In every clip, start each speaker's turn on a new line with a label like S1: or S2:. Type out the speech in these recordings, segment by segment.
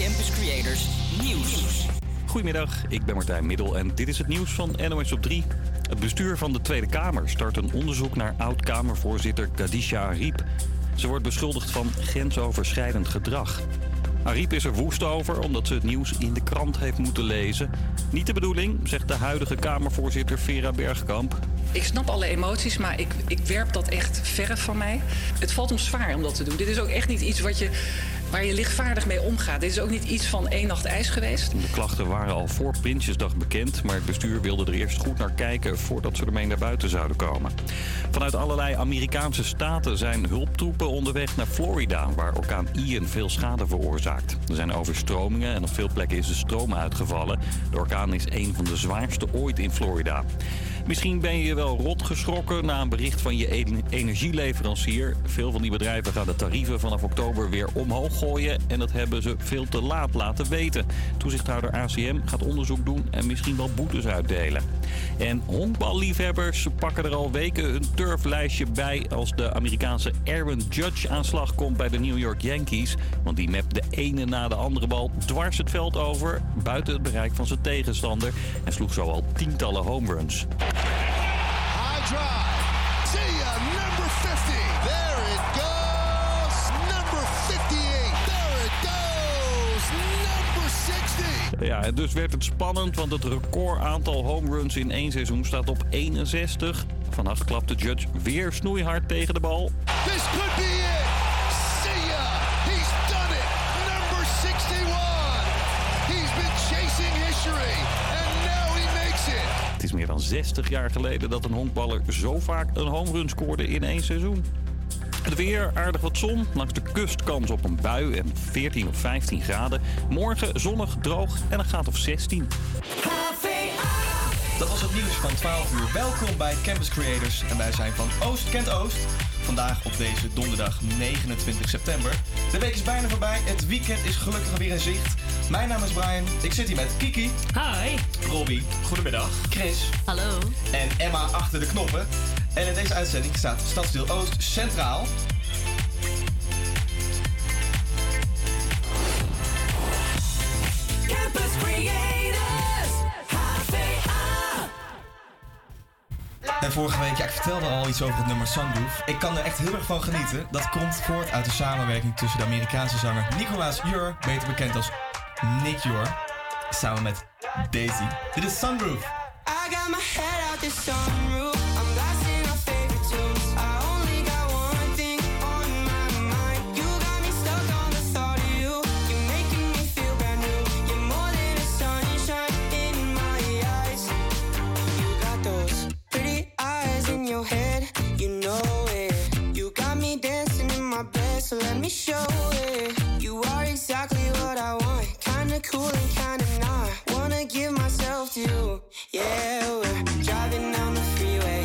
S1: Campus Creators Nieuws.
S2: Goedemiddag, ik ben Martijn Middel en dit is het nieuws van NOS op 3. Het bestuur van de Tweede Kamer start een onderzoek naar oud-Kamervoorzitter Kadisha Ariep. Ze wordt beschuldigd van grensoverschrijdend gedrag. Ariep is er woest over omdat ze het nieuws in de krant heeft moeten lezen. Niet de bedoeling, zegt de huidige Kamervoorzitter Vera Bergkamp.
S3: Ik snap alle emoties, maar ik, ik werp dat echt verre van mij. Het valt me zwaar om dat te doen. Dit is ook echt niet iets wat je, waar je lichtvaardig mee omgaat. Dit is ook niet iets van één nacht ijs geweest.
S2: De klachten waren al voor Prinsjesdag bekend, maar het bestuur wilde er eerst goed naar kijken voordat ze ermee naar buiten zouden komen. Vanuit allerlei Amerikaanse staten zijn hulptroepen onderweg naar Florida, waar orkaan Ian veel schade veroorzaakt. Er zijn overstromingen en op veel plekken is de stroom uitgevallen. De orkaan is een van de zwaarste ooit in Florida. Misschien ben je wel rot geschrokken na een bericht van je energieleverancier. Veel van die bedrijven gaan de tarieven vanaf oktober weer omhoog gooien. En dat hebben ze veel te laat laten weten. Toezichthouder ACM gaat onderzoek doen en misschien wel boetes uitdelen. En honkballiefhebbers pakken er al weken hun turflijstje bij als de Amerikaanse Aaron Judge aan slag komt bij de New York Yankees. Want die mapt de ene na de andere bal dwars het veld over, buiten het bereik van zijn tegenstander. En sloeg zo al tientallen home runs.
S4: High drive. See ya, number 50. There it goes. Number 58. There it goes. Number 60.
S2: Ja, en dus werd het spannend, want het record aantal home runs in één seizoen staat op 61. Vannacht klapte Judge weer snoeihard tegen de bal.
S4: This could be
S2: is meer dan 60 jaar geleden dat een honkballer zo vaak een home run scoorde in één seizoen. Het weer, aardig wat zon. Langs de kust kans op een bui en 14 of 15 graden. Morgen zonnig, droog en een graad of 16.
S5: Dat was het nieuws van 12 uur. Welkom bij Campus Creators. En wij zijn van Oost kent Oost. Vandaag op deze donderdag 29 september. De week is bijna voorbij. Het weekend is gelukkig weer in zicht. Mijn naam is Brian. Ik zit hier met Kiki.
S6: Hi.
S5: Robbie.
S6: Goedemiddag.
S5: Chris.
S6: Hallo.
S5: En Emma achter de knoppen. En in deze uitzending staat Stadsdeel Oost centraal.
S7: Campus Creators,
S5: En vorige week, ja, ik vertelde al iets over het nummer Sunroof. Ik kan er echt heel erg van genieten. Dat komt voort uit de samenwerking tussen de Amerikaanse zanger Nicolaas Jur, beter bekend als Nick Jur, samen met Daisy. Dit is Sunroof.
S8: I got my head out the sunroof. So let me show it. You are exactly what I want. Kinda cool and kinda not. Wanna give myself to you. Yeah, we're driving down the freeway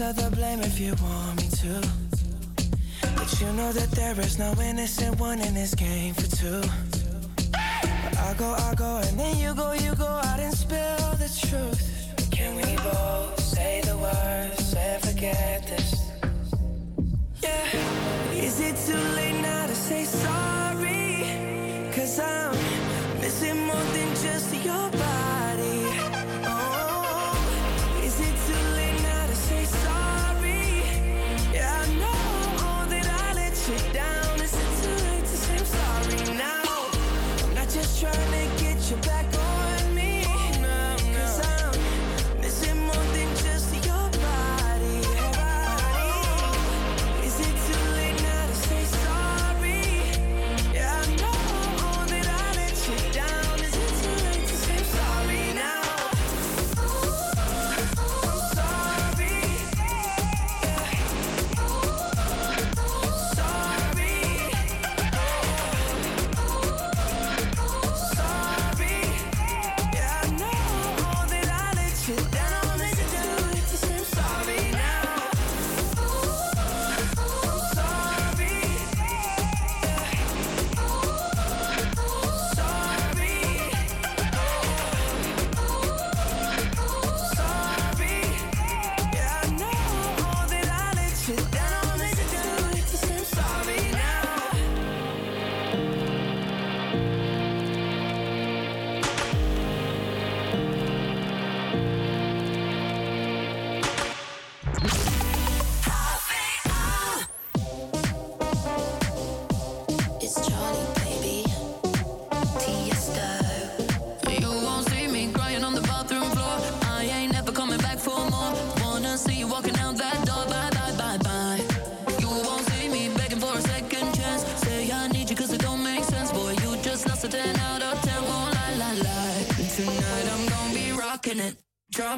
S9: accept the blame if you want me to. But you know that there is no innocent one in this game for two. But I go, I go, and then you go, you go out and spill the truth. Can we both say the words and forget this? Yeah. Is it too late?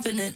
S10: confident.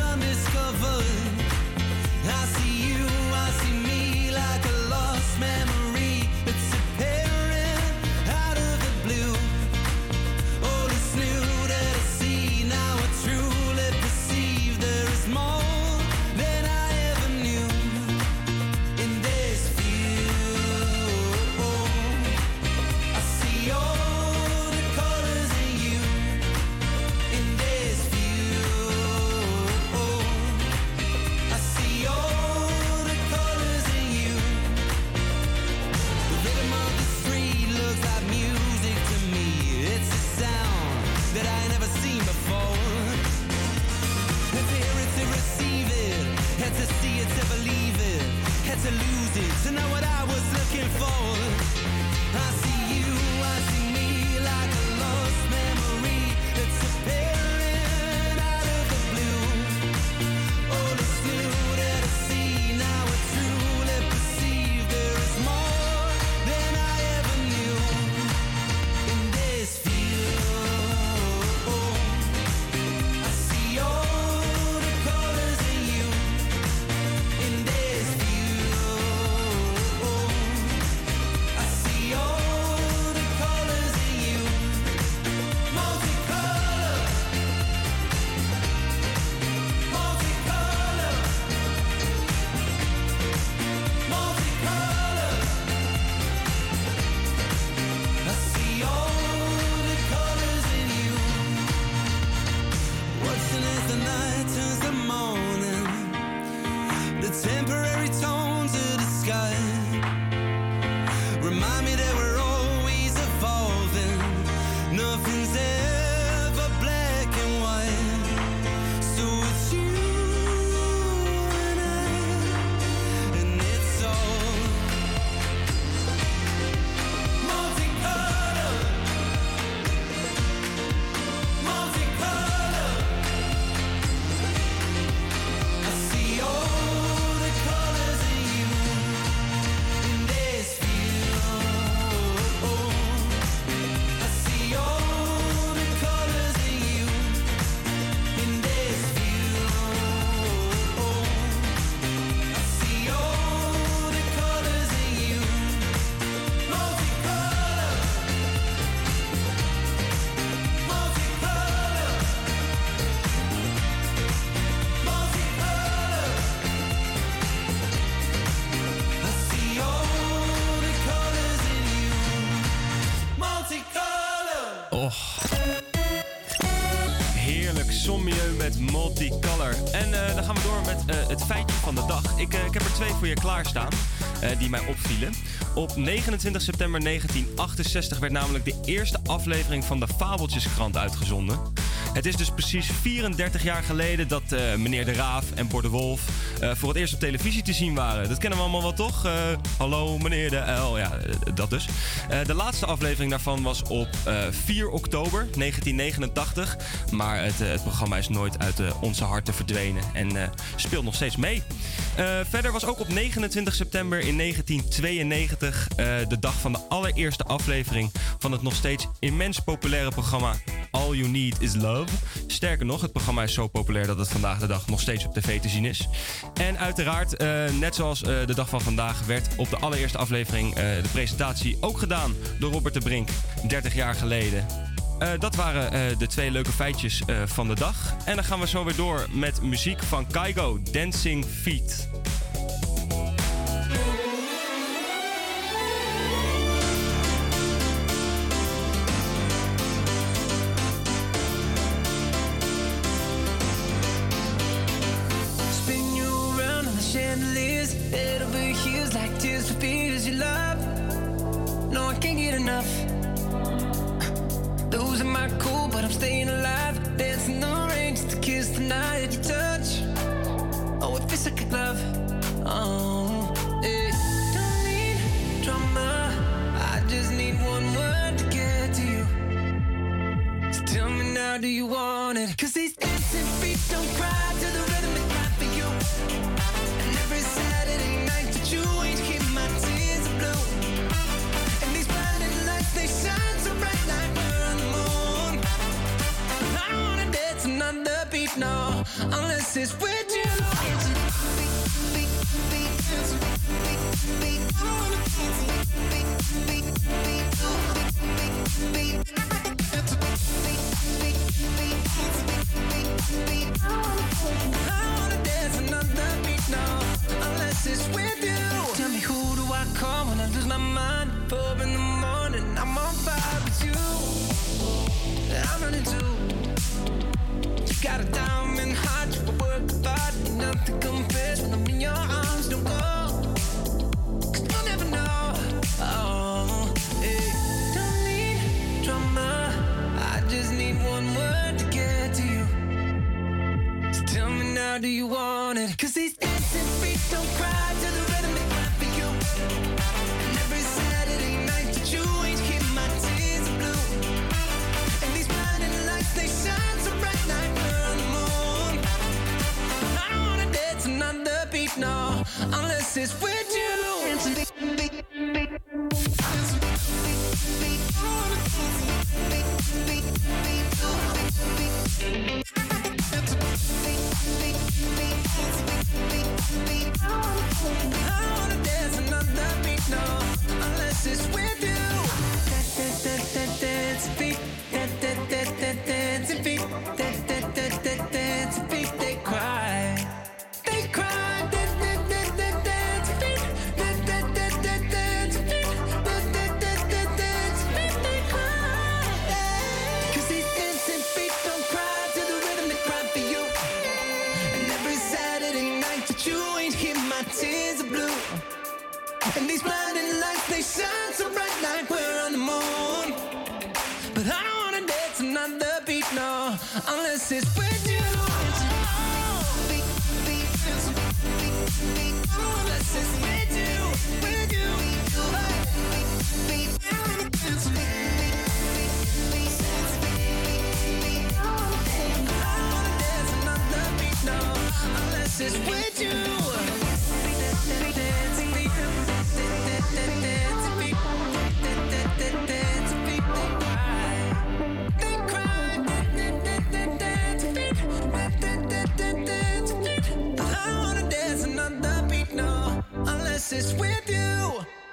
S10: Undiscovered. I see you, to lose it to know what I was looking for.
S6: Klaarstaan eh, die mij opvielen. Op 29 september 1968 werd namelijk de eerste aflevering van de Fabeltjeskrant uitgezonden. Het is dus precies 34 jaar geleden dat eh, meneer De Raaf en Bor de Wolf eh, voor het eerst op televisie te zien waren. Dat kennen we allemaal wel toch? Hallo meneer De L. Ja, dat dus. De laatste aflevering daarvan was op eh, 4 oktober 1989. Maar het, het programma is nooit uit onze harten verdwenen en speelt nog steeds mee. Eh, verder was ook op 29 september in 1992 eh, de dag van de allereerste aflevering van het nog steeds immens populaire programma All You Need Is Love. Sterker nog, het programma is zo populair dat het vandaag de dag nog steeds op tv te zien is. En uiteraard, eh, net zoals de dag van vandaag, werd op de allereerste aflevering de presentatie ook gedaan door Robert de Brink, 30 jaar geleden. Eh, dat waren eh, de twee leuke feitjes eh, van de dag. En dan gaan we zo weer door met muziek van Kaigo, Dancing Feet.
S10: Unless it's with you.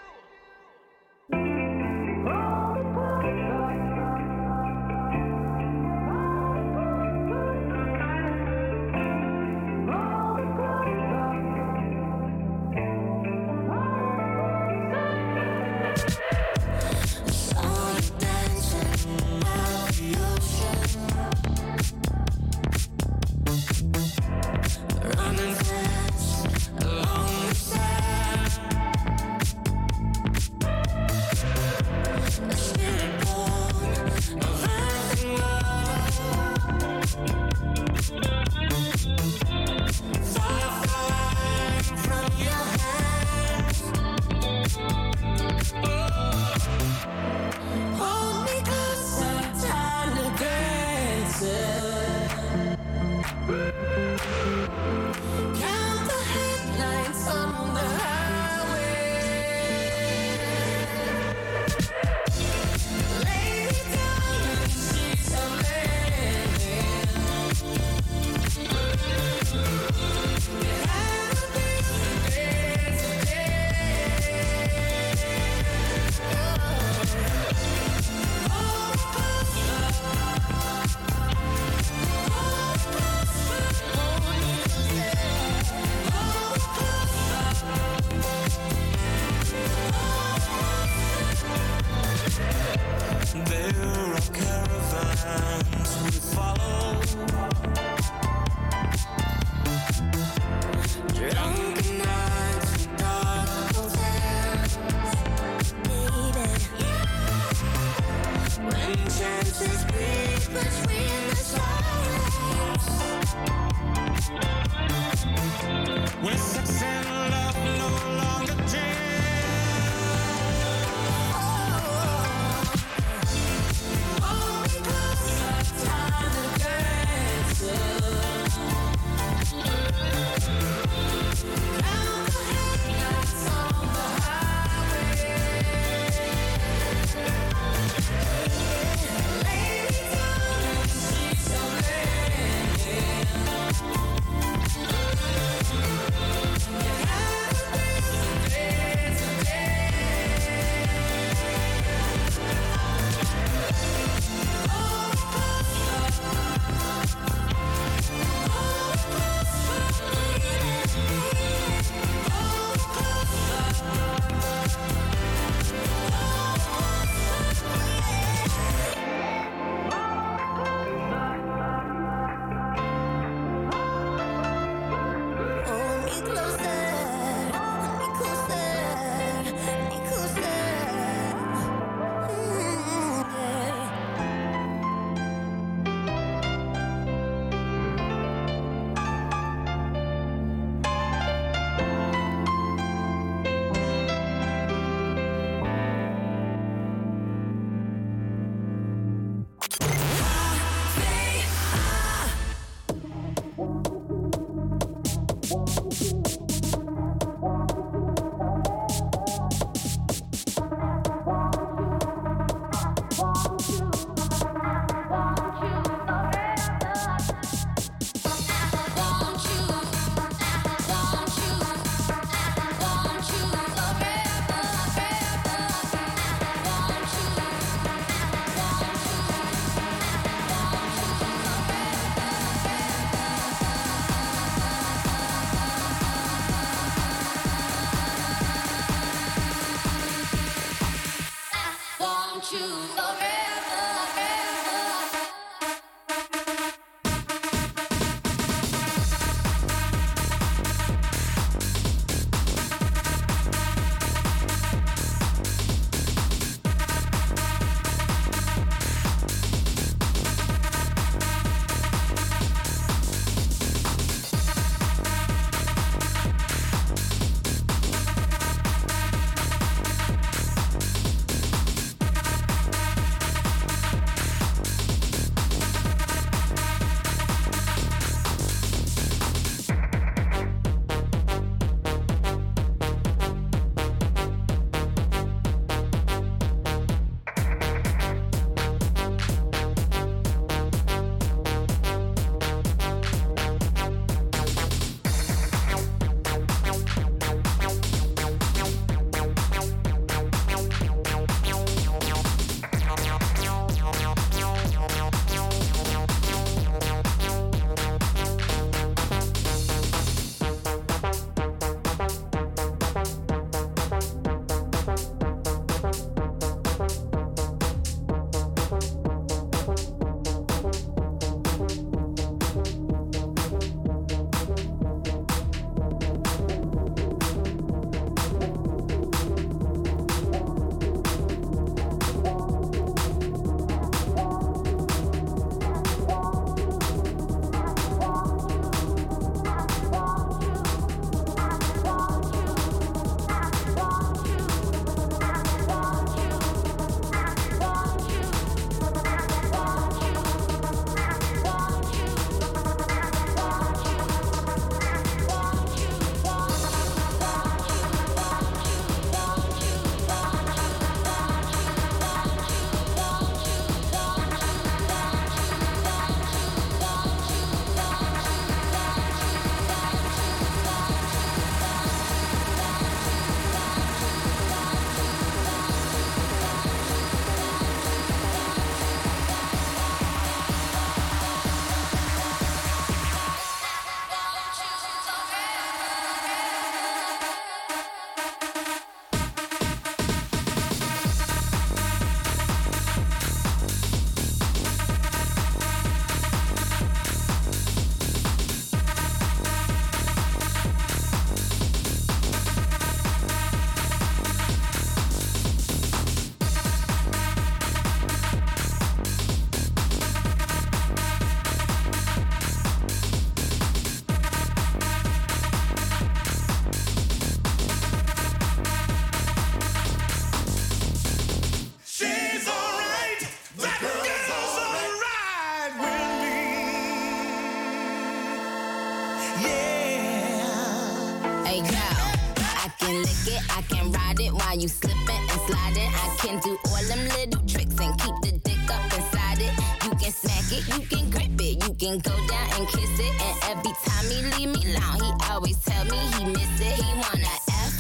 S10: And
S11: kiss it. And every time he leave me alone, he always tell me he miss it. He wanna F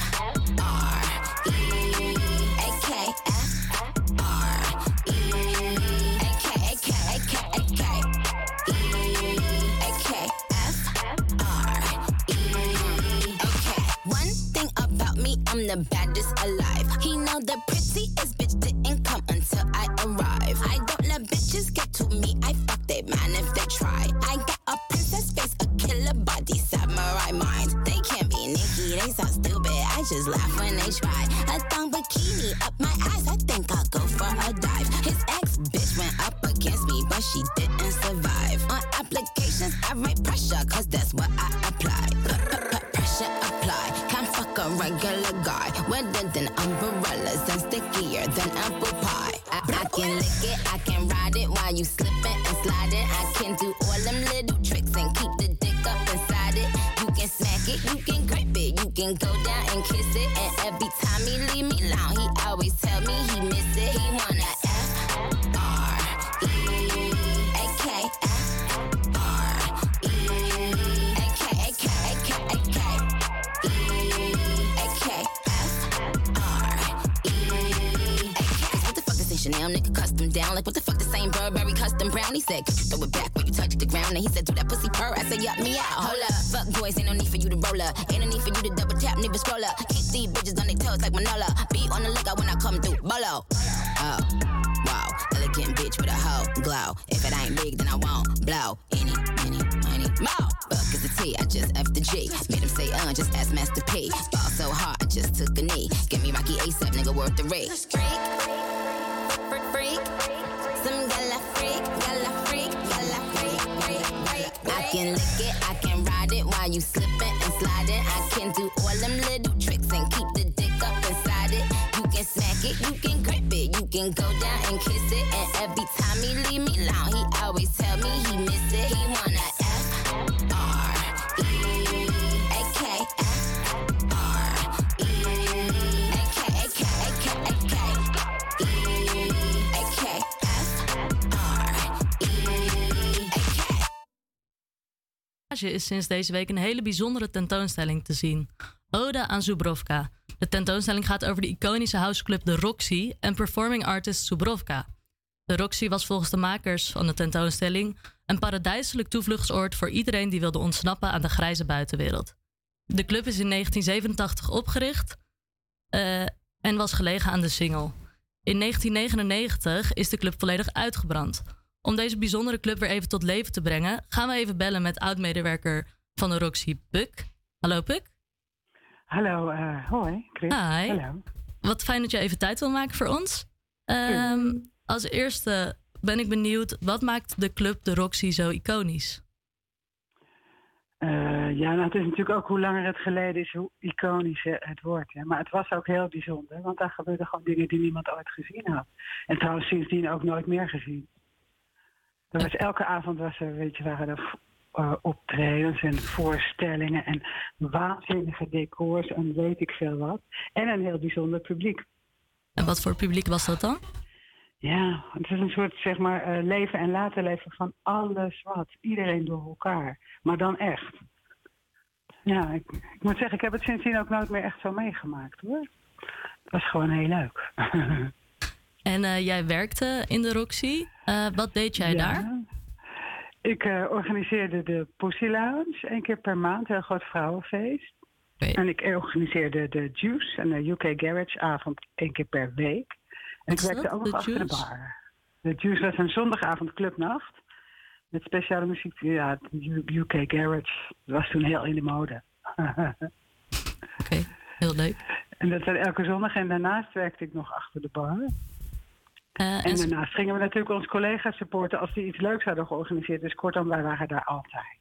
S11: R E A K F R E A K A K A K A K E A K F R E A K. One thing about me, I'm the baddest alive. Laugh when they try.
S12: Sinds deze week een hele bijzondere tentoonstelling te zien. Ode aan Zubrovka. De tentoonstelling gaat over de iconische houseclub De Roxy en performing artist Zubrovka. De Roxy was volgens de makers van de tentoonstelling een paradijselijk toevluchtsoord voor iedereen die wilde ontsnappen aan de grijze buitenwereld. De club is in 1987 opgericht eh, en was gelegen aan de Singel. In 1999 is de club volledig uitgebrand. Om deze bijzondere club weer even tot leven te brengen, gaan we even bellen met oud-medewerker van de Roxy, Puk. Hallo Puk.
S13: Hallo, eh, hoi, Chris.
S12: Hi.
S13: Hallo.
S12: Wat fijn dat je even tijd wil maken voor ons. Ehm, als eerste ben ik benieuwd, wat maakt de club de Roxy zo iconisch?
S13: Eh, ja, nou, het is natuurlijk ook hoe langer het geleden is, hoe iconisch het wordt. Hè. Maar het was ook heel bijzonder, want daar gebeurden gewoon dingen die niemand ooit gezien had. En trouwens sindsdien ook nooit meer gezien. Er was, elke avond was er, weet je, waren er eh, optredens en voorstellingen en waanzinnige decors en weet ik veel wat. En een heel bijzonder publiek.
S12: En wat voor publiek was dat dan?
S13: Ja, het is een soort zeg maar eh, leven en laten leven van alles wat. Iedereen door elkaar. Maar dan echt. Ja, ik, ik moet zeggen, ik heb het sindsdien ook nooit meer echt zo meegemaakt hoor. Het was gewoon heel leuk.
S12: En eh, jij werkte in de Roxy. Eh, wat deed jij
S13: Ja.
S12: daar?
S13: Ik eh, organiseerde de Pussy Lounge één keer per maand, een heel groot vrouwenfeest. En ik organiseerde de Juice en de UK Garage avond één keer per week. En ik werkte ook nog achter de bar. De Juice was een zondagavond clubnacht. Met speciale muziek. Ja, de UK Garage was toen heel in de mode.
S12: Oké, heel leuk.
S13: En dat was elke zondag. En daarnaast werkte ik nog achter de bar.
S12: Eh,
S13: en daarnaast gingen we natuurlijk onze collega's supporten als die iets leuks hadden georganiseerd. Dus kortom, wij waren daar altijd.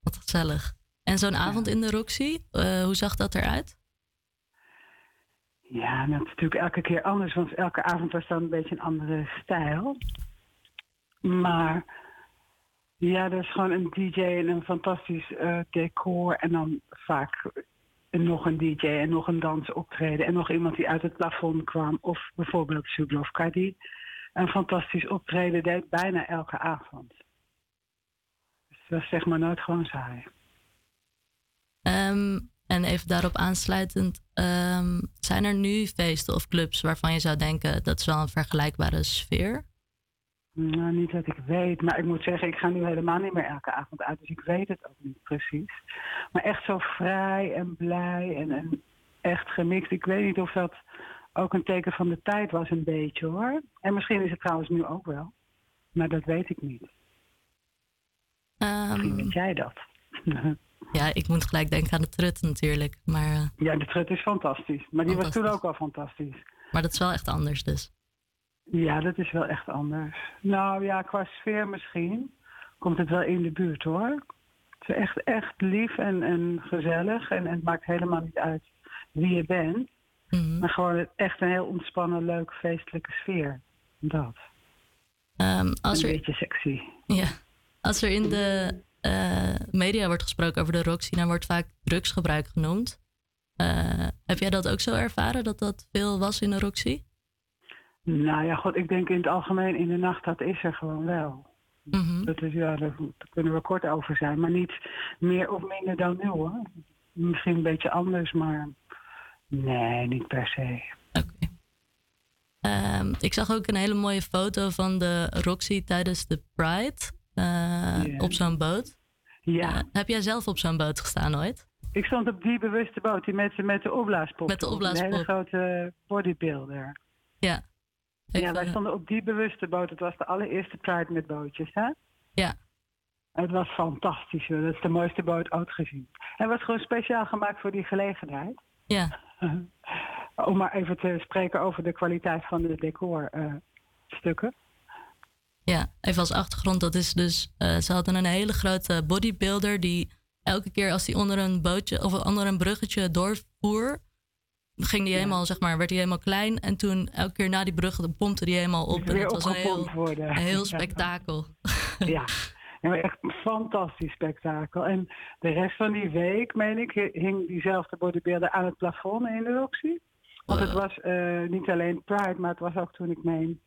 S12: Wat gezellig. En zo'n avond in de Roxy, eh, hoe zag dat eruit?
S13: Ja, dat is natuurlijk elke keer anders, want elke avond was dan een beetje een andere stijl. Maar Ja, dat is gewoon een DJ en een fantastisch eh, decor. En dan vaak nog een DJ en nog een dansoptreden. En nog iemand die uit het plafond kwam. Of bijvoorbeeld Sublovka die een fantastisch optreden deed bijna elke avond. Dus dat is zeg maar nooit gewoon saai.
S12: Ehm, en even daarop aansluitend, ehm, zijn er nu feesten of clubs waarvan je zou denken dat is wel een vergelijkbare sfeer?
S13: Nou, niet dat ik weet. Maar ik moet zeggen, ik ga nu helemaal niet meer elke avond uit. Dus ik weet het ook niet precies. Maar echt zo vrij en blij en, en echt gemixt. Ik weet niet of dat ook een teken van de tijd was, een beetje hoor. En misschien is het trouwens nu ook wel. Maar dat weet ik niet. Misschien weet jij dat.
S12: Ja, ik moet gelijk denken aan de trut natuurlijk. Maar, eh,
S13: ja, de trut is fantastisch. Maar die was toen ook al fantastisch.
S12: maar dat is wel echt anders dus.
S13: Ja, dat is wel echt anders. Nou ja, qua sfeer misschien komt het wel in de buurt hoor. Het is echt, echt lief en, en gezellig. En, en het maakt helemaal niet uit wie je bent. Maar gewoon echt een heel ontspannen, leuk, feestelijke sfeer. Dat.
S12: Als
S13: een
S12: er,
S13: beetje sexy.
S12: ja, als er in de eh, media wordt gesproken over de Roxy, dan wordt vaak drugsgebruik genoemd. Eh, heb jij dat ook zo ervaren, dat dat veel was in de Roxy?
S13: Nou ja, god, ik denk in het algemeen in de nacht, dat is er gewoon wel. Dat is, ja, daar, kunnen we kort over zijn. Maar niet meer of minder dan nu hoor. Misschien een beetje anders, maar nee, niet per se.
S12: Ehm, ik zag ook een hele mooie foto van de Roxy tijdens de Pride eh, op zo'n boot.
S13: Ja.
S12: Eh, heb jij zelf op zo'n boot gestaan ooit?
S13: Ik stond op die bewuste boot, die met, met de opblaaspop.
S12: Met de
S13: erop, Een hele
S12: opblaaspop.
S13: grote bodybuilder.
S12: Ja. Ik,
S13: ja, wij stonden op die bewuste boot. Het was de allereerste Pride met bootjes, hè?
S12: Ja.
S13: Het was fantastisch, hoor. Dat is de mooiste boot ooit gezien. En het was gewoon speciaal gemaakt voor die gelegenheid.
S12: Ja.
S13: Om maar even te spreken over de kwaliteit van de decorstukken.
S12: Ja, even als achtergrond, dat is dus, eh, ze hadden een hele grote bodybuilder die elke keer als hij onder een bootje of onder een bruggetje doorvoer, ging die helemaal, zeg maar, werd hij helemaal klein. En toen elke keer na die brug pompte die helemaal op. En het was een heel, een heel spektakel.
S13: ja. Echt een fantastisch spektakel. En de rest van die week, meen ik, hing diezelfde bodybuilder aan het plafond in de Roxy. Want het was eh, niet alleen Pride, maar het was ook toen ik meen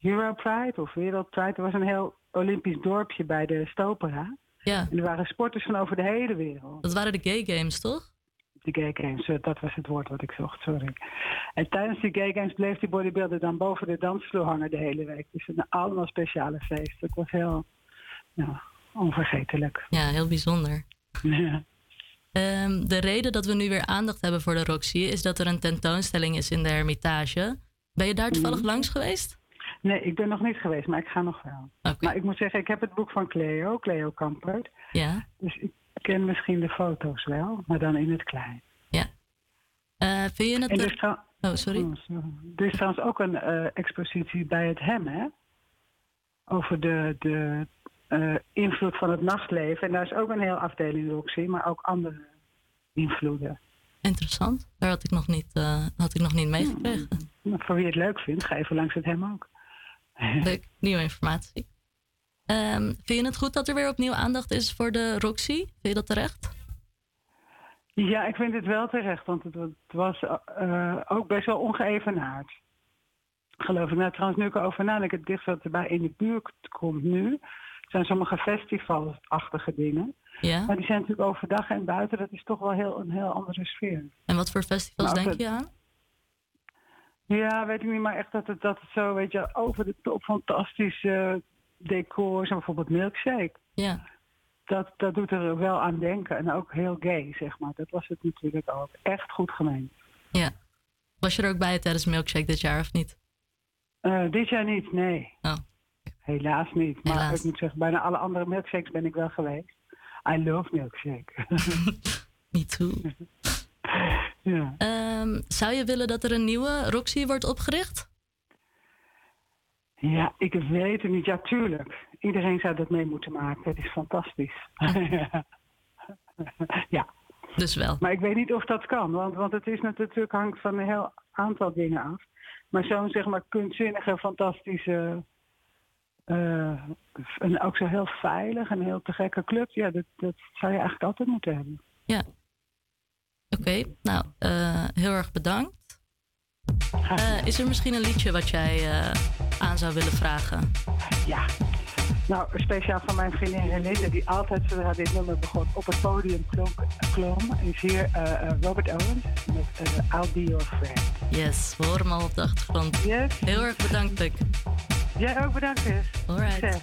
S13: Euro Pride of Wereld Pride. Er was een heel Olympisch dorpje bij de Stopera.
S12: Ja.
S13: En er waren sporters van over de hele wereld.
S12: Dat waren de gay games, toch?
S13: De gay games, eh, dat was het woord wat ik zocht, sorry. En tijdens die gay games bleef die bodybuilder dan boven de dansvloer hangen de hele week. Dus waren allemaal speciale feesten. Het was heel ja, onvergetelijk.
S12: Ja, heel bijzonder.
S13: Ja.
S12: Ehm, de reden dat we nu weer aandacht hebben voor de Roxy is dat er een tentoonstelling is in de Hermitage. Ben je daar toevallig
S13: Mhm.
S12: langs geweest?
S13: Nee, ik ben nog niet geweest, maar ik ga nog wel. Maar ik moet zeggen, ik heb het boek van Cleo, Cleo Kampert.
S12: Ja.
S13: Dus ik ken misschien de foto's wel, maar dan in het klein.
S12: Eh, vind je het...
S13: En
S12: er-
S13: is,
S12: Oh, sorry.
S13: Oh, sorry. Er is trouwens ook een eh, expositie bij het HEM, hè? Over de, de eh, invloed van het nachtleven. En daar is ook een heel afdeling Roxy, maar ook andere invloeden.
S12: Interessant. Daar had ik nog niet, had ik nog niet meegekregen.
S13: Nou, voor wie het leuk vindt, ga even langs het HEM ook.
S12: Leuk, nieuwe informatie. Ehm, vind je het goed dat er weer opnieuw aandacht is voor de Roxy? Vind je dat terecht?
S13: Ja, ik vind het wel terecht, want het, het was eh, ook best wel ongeëvenaard. Geloof ik. Nou, trouwens, nu ik erover nadenk, het dichtst wat erbij in de buurt komt nu, zijn sommige festivalachtige dingen.
S12: Ja.
S13: Maar die zijn natuurlijk overdag en buiten, dat is toch wel heel, een heel andere sfeer.
S12: En wat voor festivals
S13: Nou,
S12: denk je aan?
S13: Ja, weet ik niet, maar echt dat het, dat het zo, weet je, over de top fantastische decors, en bijvoorbeeld Milkshake.
S12: Ja.
S13: Dat, dat doet er wel aan denken. En ook heel gay, zeg maar. Dat was het natuurlijk ook. Echt goed gemeend.
S12: Ja. Was je er ook bij tijdens Milkshake dit jaar of niet?
S13: Eh, dit jaar niet, nee.
S12: Oh.
S13: Helaas niet. Maar
S12: Helaas.
S13: ik moet zeggen, bijna alle andere milkshakes ben ik wel geweest. I love milkshake.
S12: Me too.
S13: ja.
S12: Ehm, zou je willen dat er een nieuwe Roxy wordt opgericht?
S13: Ja, ik weet het niet. Ja, tuurlijk. Iedereen zou dat mee moeten maken. Het is fantastisch. ja.
S12: Dus wel.
S13: Maar ik weet niet of dat kan. Want, want het is natuurlijk hangt van een heel aantal dingen af. Maar zo'n zeg maar kunstzinnige, fantastische eh, en ook zo heel veilig en heel te gekke club. Ja, dat, dat zou je eigenlijk altijd moeten hebben.
S14: Ja. Oké, nou, eh, heel erg bedankt. Eh, is er misschien een liedje wat jij aan zou willen vragen?
S13: Ja. Nou, speciaal van mijn vriendin Reninde, die altijd zodra dit nummer begon op het podium klonk, klom, is hier eh, eh, Robert Owens met eh, I'll Be Your Friend.
S14: Yes, we horen hem al op de achtergrond. Heel erg bedankt, Puk.
S13: Jij ook bedankt, Chris.
S14: Alright.
S13: Succes.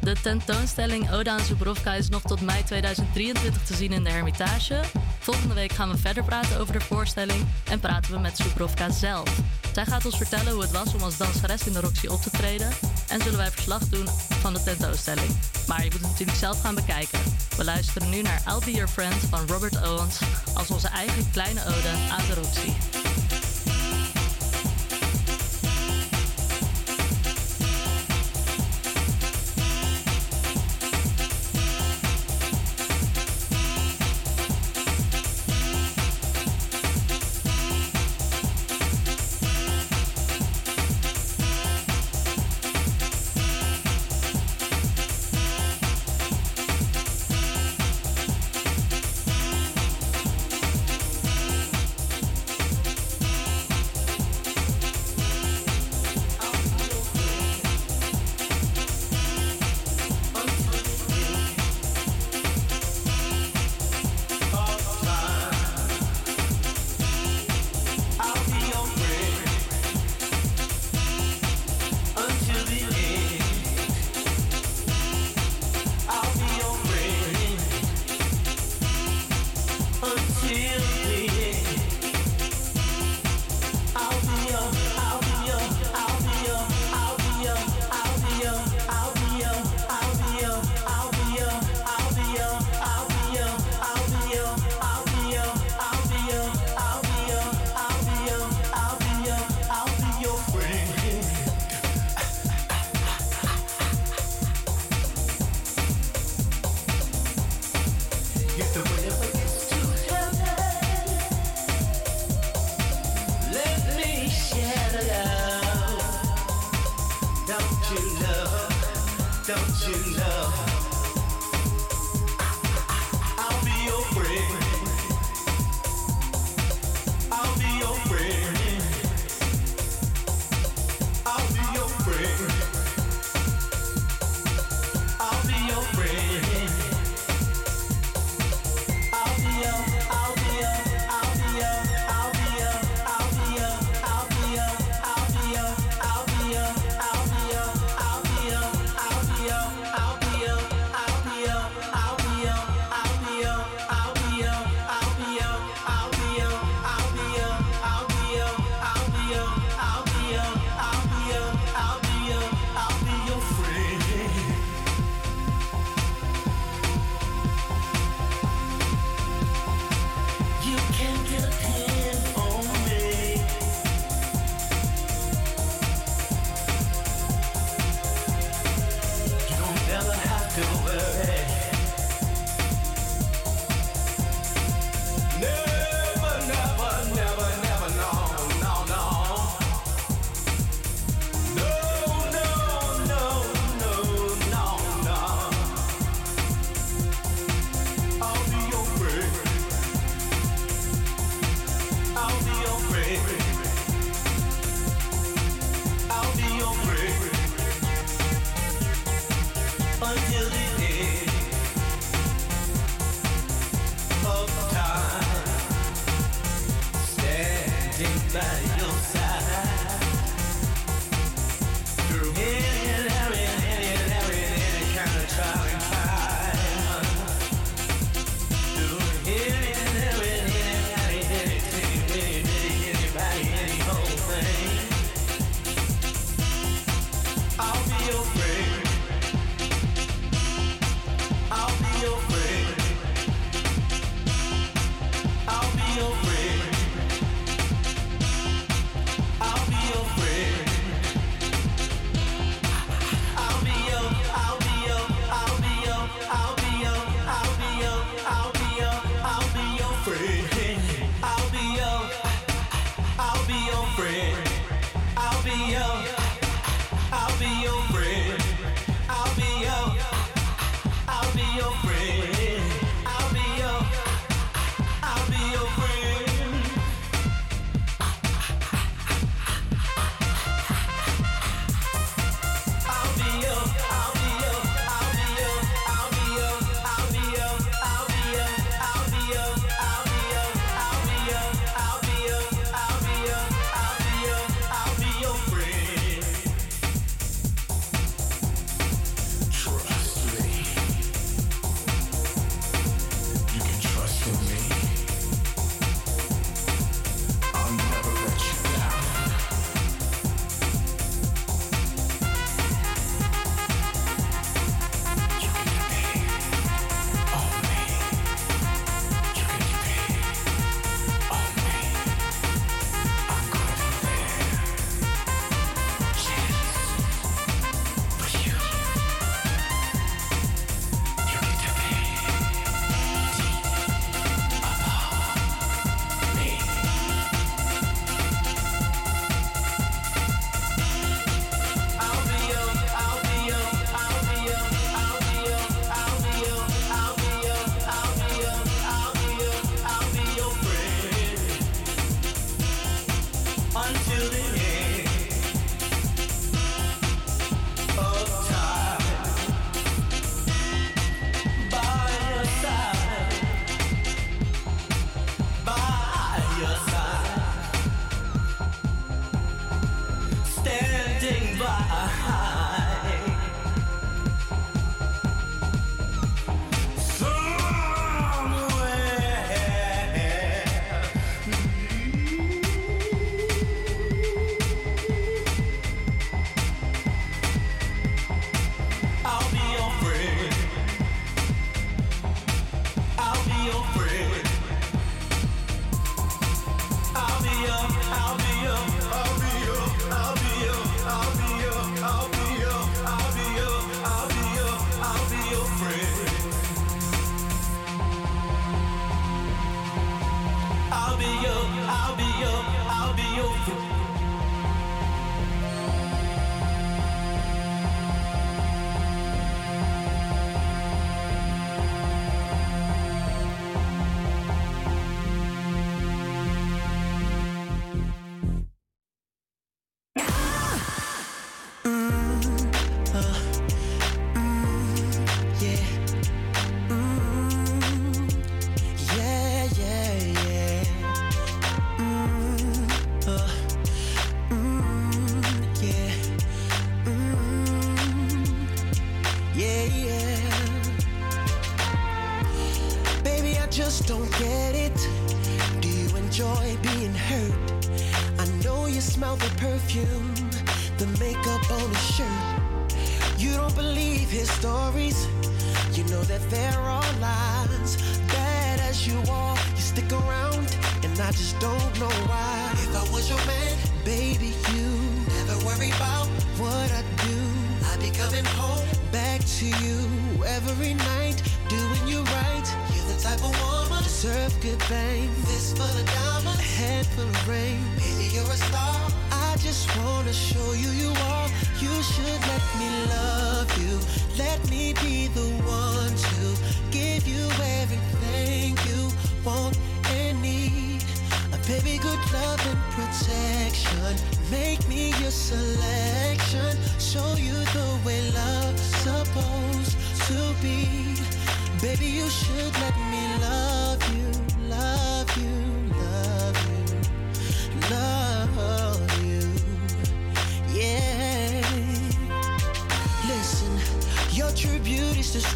S14: De tentoonstelling Oda aan Zubrovka is nog tot mei 2023 te zien in de Hermitage. Volgende week gaan we verder praten over de voorstelling en praten we met Zubrovka zelf. Zij gaat ons vertellen hoe het was om als danseres in de Roxy op te treden en zullen wij verslag doen van de tentoonstelling. Maar je moet het natuurlijk zelf gaan bekijken. We luisteren nu naar I'll Be Your Friend van Robert Owens als onze eigen kleine ode aan de Roxy.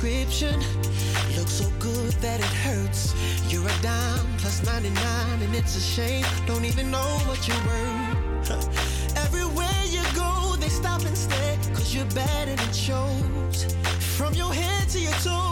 S15: Beauty's description looks so good that it hurts. You're a dime plus 99, and it's a shame. Don't even know what you're worth. Everywhere you go, they stop and stare, cause you're and it shows. From your head to your toes,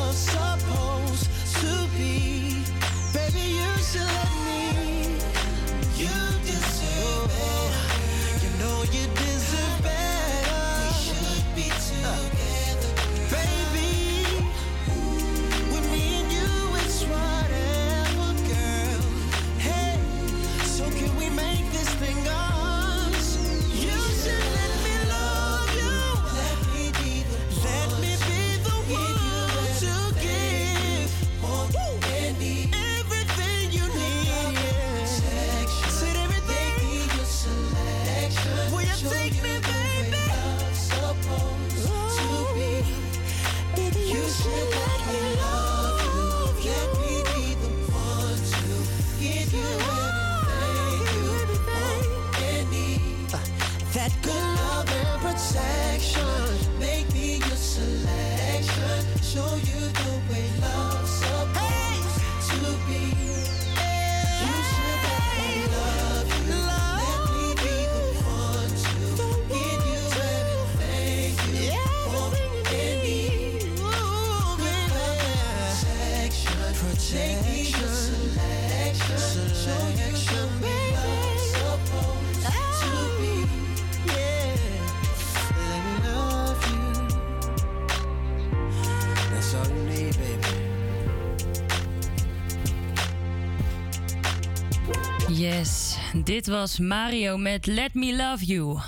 S16: dit was Mario met Let Me Love You.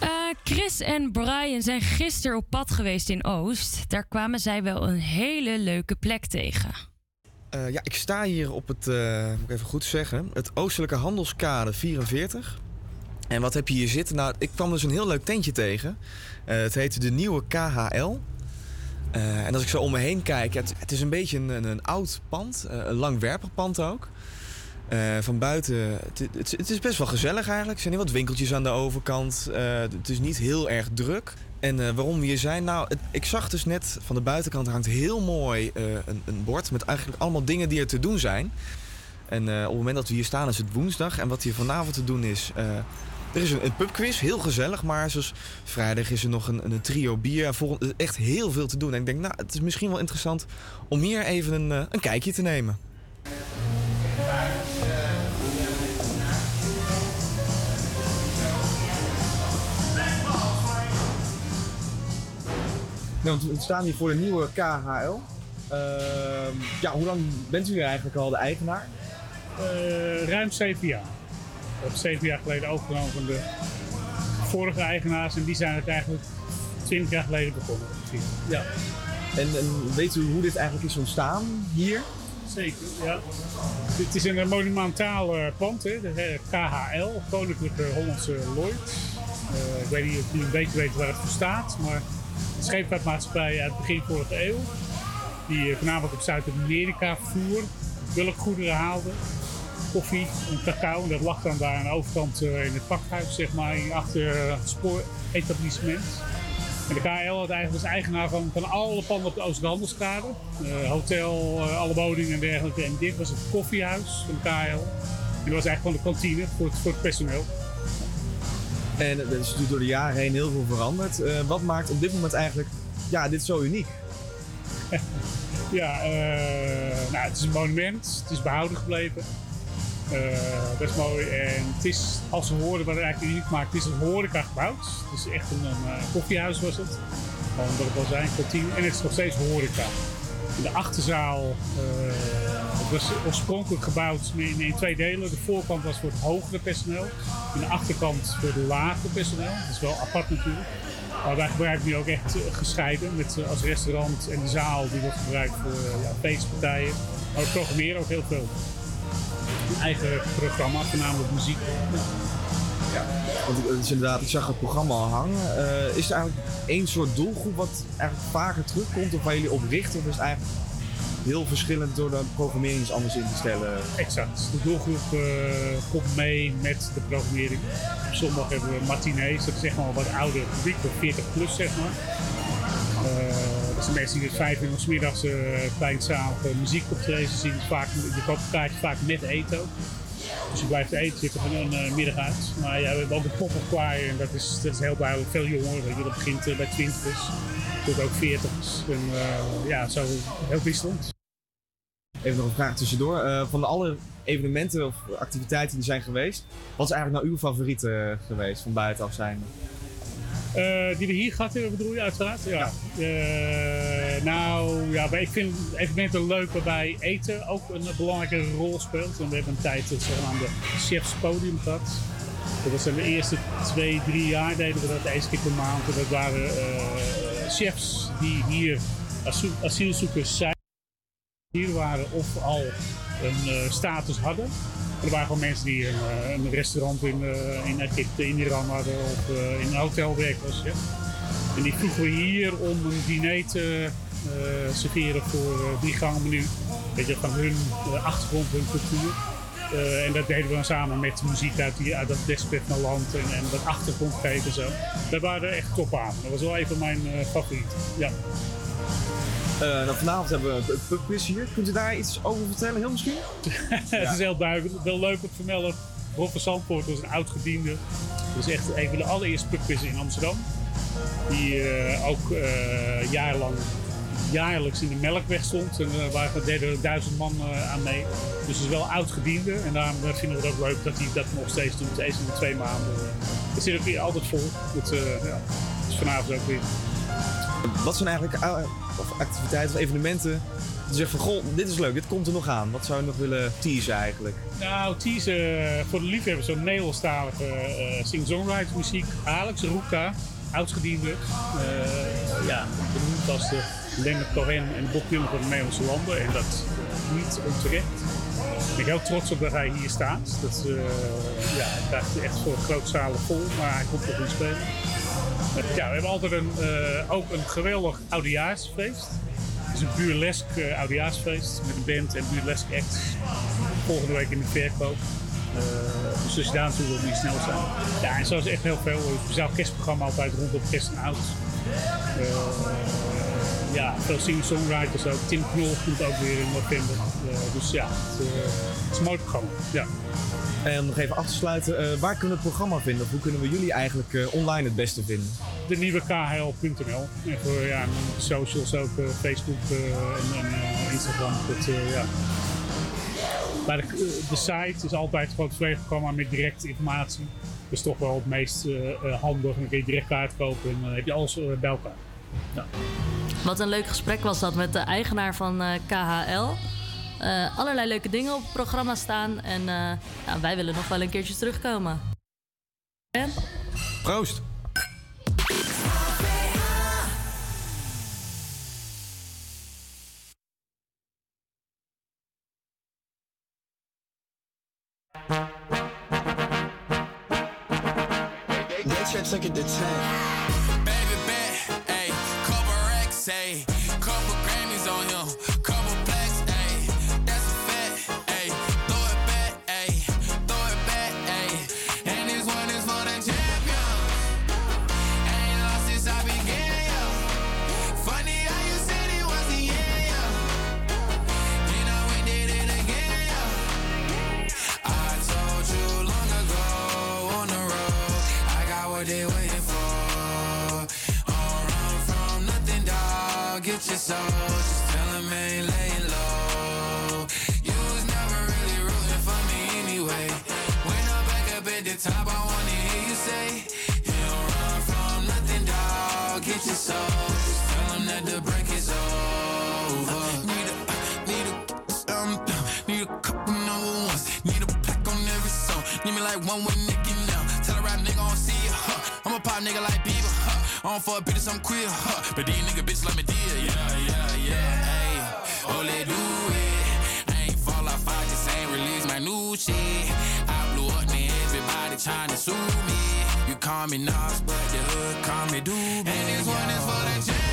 S16: Eh, Chris en Brian zijn gisteren op pad geweest in Oost. Daar kwamen zij wel een hele leuke plek tegen.
S5: Eh, ja, ik sta hier op het, eh, moet ik even goed zeggen, het Oostelijke Handelskade 44. En wat heb je hier zitten? Nou, ik kwam dus een heel leuk tentje tegen. Het heet de Nieuwe KHL. En als ik zo om me heen kijk, het, het is een beetje een, een, een oud pand, een langwerpig pand ook. Eh, van buiten, het, het, is best wel gezellig eigenlijk. Er zijn heel wat winkeltjes aan de overkant. Eh, het is niet heel erg druk. En eh, waarom we hier zijn? Nou, ik zag dus net van de buitenkant hangt heel mooi een, een bord met eigenlijk allemaal dingen die er te doen zijn. En op het moment dat we hier staan is het woensdag. En wat hier vanavond te doen is... er is een, een pubquiz, heel gezellig. Maar zoals vrijdag is er nog een, een trio bier. En volgende, echt heel veel te doen. En ik denk, nou, het is misschien wel interessant om hier even een, een kijkje te nemen.
S17: Nou, we staan hier voor de nieuwe KHL. Ehm, ja, hoe lang bent u hier eigenlijk al de eigenaar?
S18: Eh, ruim zeven jaar. hebben zeven jaar geleden overgenomen van de vorige eigenaars. En die zijn het eigenlijk twintig jaar geleden begonnen. Ja.
S17: En, en weet u hoe dit eigenlijk is ontstaan hier?
S18: Zeker, ja. Dit is een eh, monumentaal eh, pand, hè, de eh, KHL, Koninklijke Hollandse Lloyd. Ik weet niet of jullie een beetje weten waar het voor staat, maar een scheepvaartmaatschappij uit begin vorige eeuw. Die voornamelijk op Zuid-Amerika voer, bulkgoederen haalde, koffie en cacao. En dat lag dan daar aan de overkant in het pakhuis, zeg maar, achter het spooretablissement. En de KL had eigenlijk was eigenaar van, van alle panden op de Oosterhandelskade. Eh, hotel, eh, alle woningen en dergelijke. En dit was het koffiehuis van de KL. En dat was eigenlijk gewoon de kantine voor het, voor het personeel.
S17: En er is natuurlijk door de jaren heen heel veel veranderd. Eh, wat maakt op dit moment eigenlijk ja, dit zo uniek?
S18: Ja, nou, het is een monument. Het is behouden gebleven. Eh, best mooi. En het is, als ze horen wat het eigenlijk uniek maakt, het is een horeca gebouwd. Het is echt een, eh, koffiehuis was het. Gewoon wat het al zijn, kantine. En het is nog steeds horeca. De achterzaal eh, was oorspronkelijk gebouwd in, in twee delen. De voorkant was voor het hogere personeel. En de achterkant voor het lagere personeel. Dat is wel apart natuurlijk. Maar wij gebruiken nu ook echt gescheiden. Met als restaurant en de zaal die wordt gebruikt voor ja, feestpartijen. Maar we programmeren ook heel veel. Een eigen programma, voornamelijk muziek.
S17: Ja. Want het is inderdaad, ik zag het programma al hangen. Eh, is er eigenlijk één soort doelgroep wat eigenlijk vaker terugkomt of waar jullie op richten? Of is het eigenlijk heel verschillend door de programmering anders in te stellen?
S18: Exact. De doelgroep eh, komt mee met de programmering. Op zondag hebben we matinees. Dat is wel een wat ouder publiek, voor 40 plus zeg maar. Eh, zijn mensen die het vijf uur s middags uh, kleinzalige muziek optreden zien. Vaak, je een kaartje vaak met eten ook. Dus je blijft eten, zit er van een eh, middag uit. Maar ja, we hebben ook een pop-up choir en dat is, dat is heel duidelijk veel jonger. Weet je, dat begint eh, bij twintigers tot ook veertigers. En eh, ja, zo heel wisselend.
S17: Even nog een vraag tussendoor. Eh, van de alle evenementen of activiteiten die zijn geweest, wat is eigenlijk nou uw favoriete eh, geweest van buitenaf zijn?
S18: Eh, die we hier gehad hebben, bedoel je uiteraard? Ja. Eh, nou, ja, maar ik vind evenementen leuk waarbij eten ook een belangrijke rol speelt. We hebben een tijd het zogenaamde Chefs Podium gehad. Dat was in de eerste twee, drie jaar deden we dat eens keer per maand. En dat waren eh, chefs die hier asiel- asielzoekers zijn. Hier waren of al een eh, status hadden. Er waren gewoon mensen die een, eh, een restaurant in, eh, in Egypte, in Iran hadden of eh, in een hotel chef. En die vroegen we hier om een diner te serveren voor eh, drie gangen menu. Van hun achtergrond, hun cultuur. En dat deden we dan samen met muziek uit, die, uit dat desperate land en, en wat achtergrond geven en zo. Dat waren echt top aan. Dat was wel een van mijn favorieten. Ja.
S17: Eh, nou, vanavond hebben we een pubquiz hier. Kunt u daar iets over vertellen, heel misschien?
S18: het is heel duidelijk. Wel leuk om te vermelden. Rob van Zandvoort was een oud gediende. Dat is echt een van de allereerste pubquizzen in Amsterdam. Die eh, ook eh, jarenlang jaarlijks in de Melkweg stond. En daar waren deden duizend man aan mee. Dus het is wel oud gediende. En daarom vinden we het ook leuk dat hij dat nog steeds doet. Eens in de twee maanden. Het zit ook weer altijd vol. Het, ja, dus vanavond ook weer.
S17: Wat zijn eigenlijk eh, activiteiten of evenementen die zeggen van goh, dit is leuk, dit komt er nog aan. Wat zou je nog willen teasen eigenlijk?
S18: Nou, teasen eh, voor de liefhebbers, zo'n Nederlandstalige eh sing-songwriter muziek. Alex Roeka, oudgediende. eh ja, als de Leonard Cohen en Bob Dylan van de Nederlandse landen. En dat niet onterecht. Ik ben heel trots op dat hij hier staat. Dat, ja, hij krijgt echt voor grote zalen vol, maar hij komt toch niet spelen. Ja, we hebben altijd een, eh, ook een geweldig oudejaarsfeest. Het is een burlesk uh, met een band en burlesk acts. Volgende week in de verkoop. Uh, dus als je daar naartoe wil, je snel zijn. Ja, en zo is echt heel veel. Een speciaal kerstprogramma altijd rondom kerst en oud. Ja, veel singer-songwriters ook. Tim Knol komt ook weer in november. Uh, dus ja, het, het, is een mooi programma. Ja.
S17: En om nog even af te sluiten, uh, waar kunnen we het programma vinden? Of hoe kunnen we jullie eigenlijk uh, online het beste vinden?
S18: De nieuwe KHL.nl. En voor ja, socials ook, uh, Facebook en, en Instagram. Dat, ja. Maar de, de, site is altijd gewoon het programma met directe informatie. Dat is toch wel het meest handig. Dan kun je direct kaart kopen en dan heb je alles bij elkaar. Ja.
S12: Wat een leuk gesprek was dat met de eigenaar van KHL. Eh, allerlei leuke dingen op het programma staan. En eh, nou, wij willen nog wel een keertje terugkomen. En?
S5: Proost.
S19: They tried took it to 10.
S20: Get your soul, just tell 'em ain't laying low. You was never really rooting for me anyway. When I'm back up at the top, I wanna hear you say, You don't run from nothing, dog. Get your soul, just tell 'em that the break is over. Need a, need a, um, need a couple number ones. Need a plaque on every song. Need me like one with Nicky now. Tell a rap nigga I don't see ya, huh? I'm a pop nigga like I don't fuck bitches, I'm queer, huh? But these nigga bitches like me dear, yeah, yeah, yeah. Hey, oh, let do it. I ain't fall off, I just ain't release my new shit. I blew up, man, everybody trying to sue me. You call me Nas, but the hood call me Doobie. And this one is for the champion.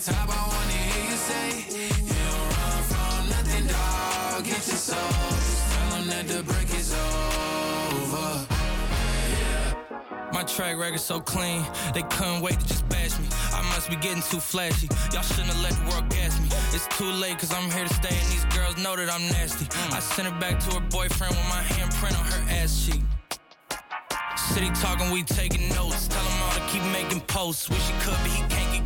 S20: Top, I wanna hear you say, You don't run from nothing, dog. Get your soul, just tell 'em that the break is over.
S21: My track record so clean, they couldn't wait to just bash me. I must be getting too flashy. Y'all shouldn't have let the world gas me. It's too late, cause I'm here to stay, and these girls know that I'm nasty. I sent her back to her boyfriend with my handprint on her ass cheek. City talking, we taking notes. Tell him all to keep making posts. Wish he could, but he can't get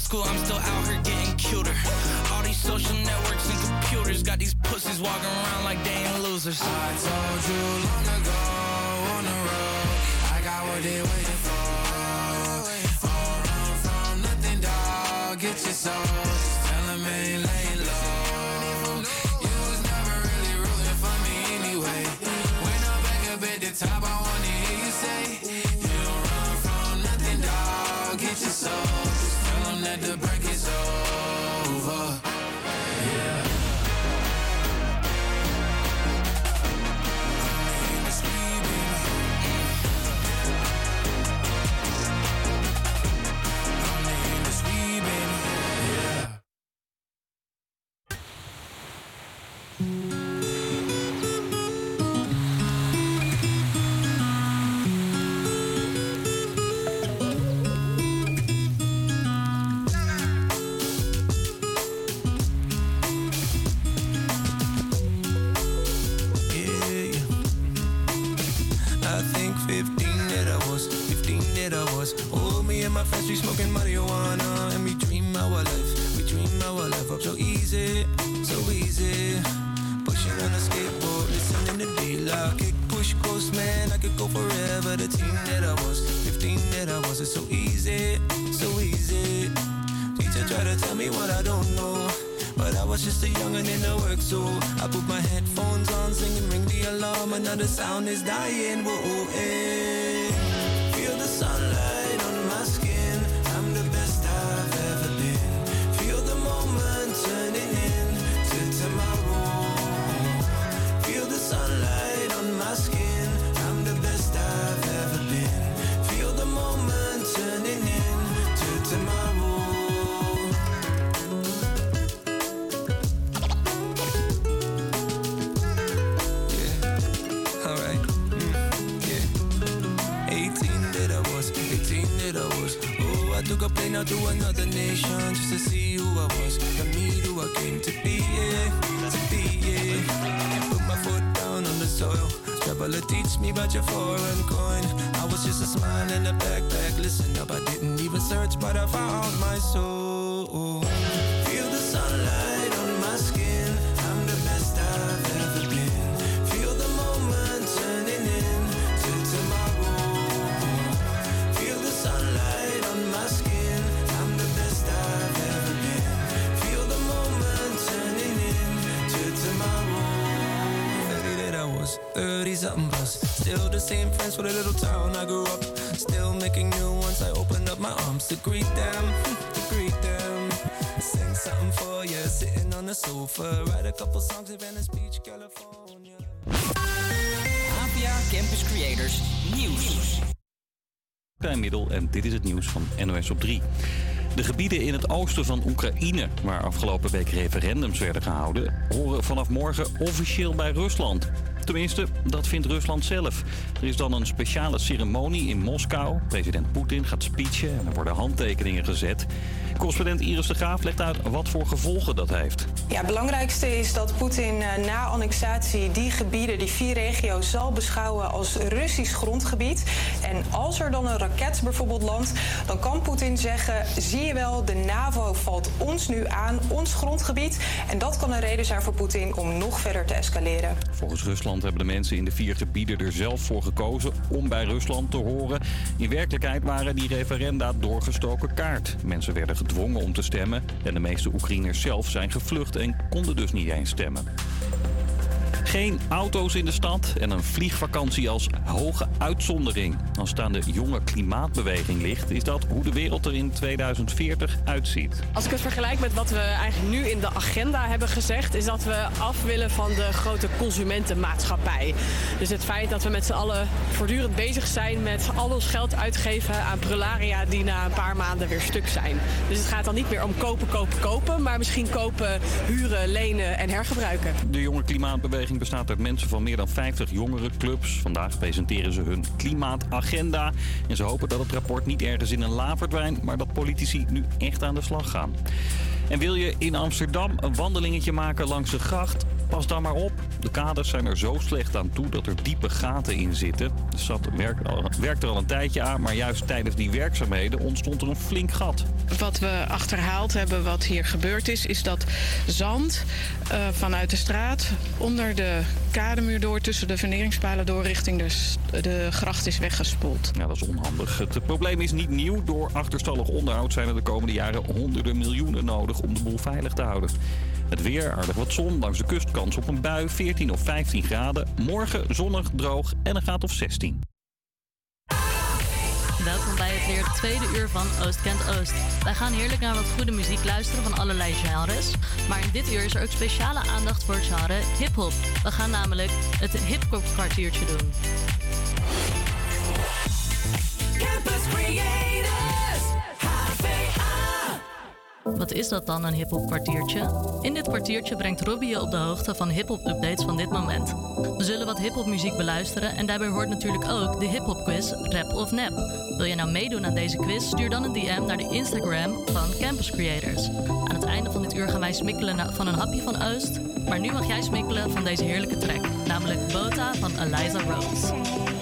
S21: High school, I'm still out here getting cuter. All these social networks and computers got these pussies walking around like they ain't losers.
S20: I told you long ago on the road, I got what they waiting for. Don't run from nothing, dog. Get your soul, just tell 'em ain't laying low. You was never really rooting for me anyway. When I'm back up at the top, I wanna hear you say, You don't run from nothing, dog. Get your soul,
S22: It's so easy, so easy. Teacher try to tell me what I don't know. But I was just a youngin' in the work, so I put my headphones on, singing, ring the alarm, another sound is dying. Whoa, eh. Feel the sunlight Flying out to another nation just to see who I was. The me who I came to be, yeah. To be, yeah. Put my foot down on the soil. Traveler teach me about your foreign coin. I was just a smile in a backpack. Listen up, I didn't even search, but I found my soul. Feel the sunlight 30 something plus. Still the same friends for the little town I grew up. Still making new ones. I opened up my arms to greet them, to greet them. Sing something for you, sitting on the sofa. Write a couple songs in Venice Beach, California.
S1: APA Campus Creators Nieuws.
S2: Middel en dit is het nieuws van NOS op 3. De gebieden in het oosten van Oekraïne, waar afgelopen week referendums werden gehouden, horen vanaf morgen officieel bij Rusland. Tenminste, dat vindt Rusland zelf. Er is dan een speciale ceremonie in Moskou. President Poetin gaat speechen en er worden handtekeningen gezet. Correspondent Iris de Graaf legt uit wat voor gevolgen dat heeft.
S19: Ja, het belangrijkste is dat Poetin eh, na annexatie die gebieden, die vier regio's, zal beschouwen als Russisch grondgebied. En als er dan een raket bijvoorbeeld landt, dan kan Poetin zeggen: zie je wel, de NAVO valt ons nu aan, ons grondgebied. En dat kan een reden zijn voor Poetin om nog verder te escaleren.
S2: Volgens Rusland hebben de mensen in de vier gebieden er zelf voor gekozen om bij Rusland te horen. In werkelijkheid waren die referenda doorgestoken kaart. Mensen werden gedwongen om te stemmen en de meeste Oekraïners zelf zijn gevlucht en konden dus niet eens stemmen. Geen auto's in de stad en een vliegvakantie als hoge uitzondering. Als het aan de jonge klimaatbeweging ligt, is dat hoe de wereld er in 2040 uitziet.
S23: Als ik het vergelijk met wat we eigenlijk nu in de agenda hebben gezegd, is dat we af willen van de grote consumentenmaatschappij. Dus het feit dat we met z'n allen voortdurend bezig zijn met al ons geld uitgeven aan prularia die na een paar maanden weer stuk zijn. Dus het gaat dan niet meer om kopen, kopen, kopen, maar misschien kopen, huren, lenen en hergebruiken.
S2: De jonge klimaatbeweging bestaat uit mensen van meer dan 50 jongerenclubs. Vandaag presenteren ze hun klimaatagenda. En ze hopen dat het rapport niet ergens in een la verdwijnt, maar dat politici nu echt aan de slag gaan. En wil je in Amsterdam een wandelingetje maken langs de gracht? Pas dan maar op. De kaders zijn er zo slecht aan toe dat er diepe gaten in zitten. De stad werkt, er al een tijdje aan, maar juist tijdens die werkzaamheden ontstond er een flink gat.
S24: Wat we achterhaald hebben, wat hier gebeurd is, is dat zand eh, vanuit de straat onder de kademuur door, tussen de verneringspalen door, richting de, de gracht is weggespoeld.
S2: Ja, dat is onhandig. Het probleem is niet nieuw. Door achterstallig onderhoud zijn er de komende jaren honderden miljoenen nodig om de boel veilig te houden. Het weer, aardig wat zon, langs de kust kans op een bui, 14 of 15 graden. Morgen zonnig, droog en een graad of 16.
S12: Welkom bij het weer tweede uur van Oost Kent Oost. Wij gaan heerlijk naar wat goede muziek luisteren van allerlei genres. Maar in dit uur is er ook speciale aandacht voor het genre hip-hop. We gaan namelijk het hip-hop kwartiertje doen.
S25: Campus Creators, HVA.
S12: Wat is dat dan, een hip-hop kwartiertje? In dit kwartiertje brengt Robbie je op de hoogte van hip-hop updates van dit moment. We zullen wat hip-hop muziek beluisteren en daarbij hoort natuurlijk ook de hip-hop quiz Rap of Nap. Wil je nou meedoen aan deze quiz? Stuur dan een DM naar de Instagram van Campus Creators. Aan het einde van dit uur gaan wij smikkelen van een hapje van Oost. Maar nu mag jij smikkelen van deze heerlijke track, namelijk Bota van Eliza Rose.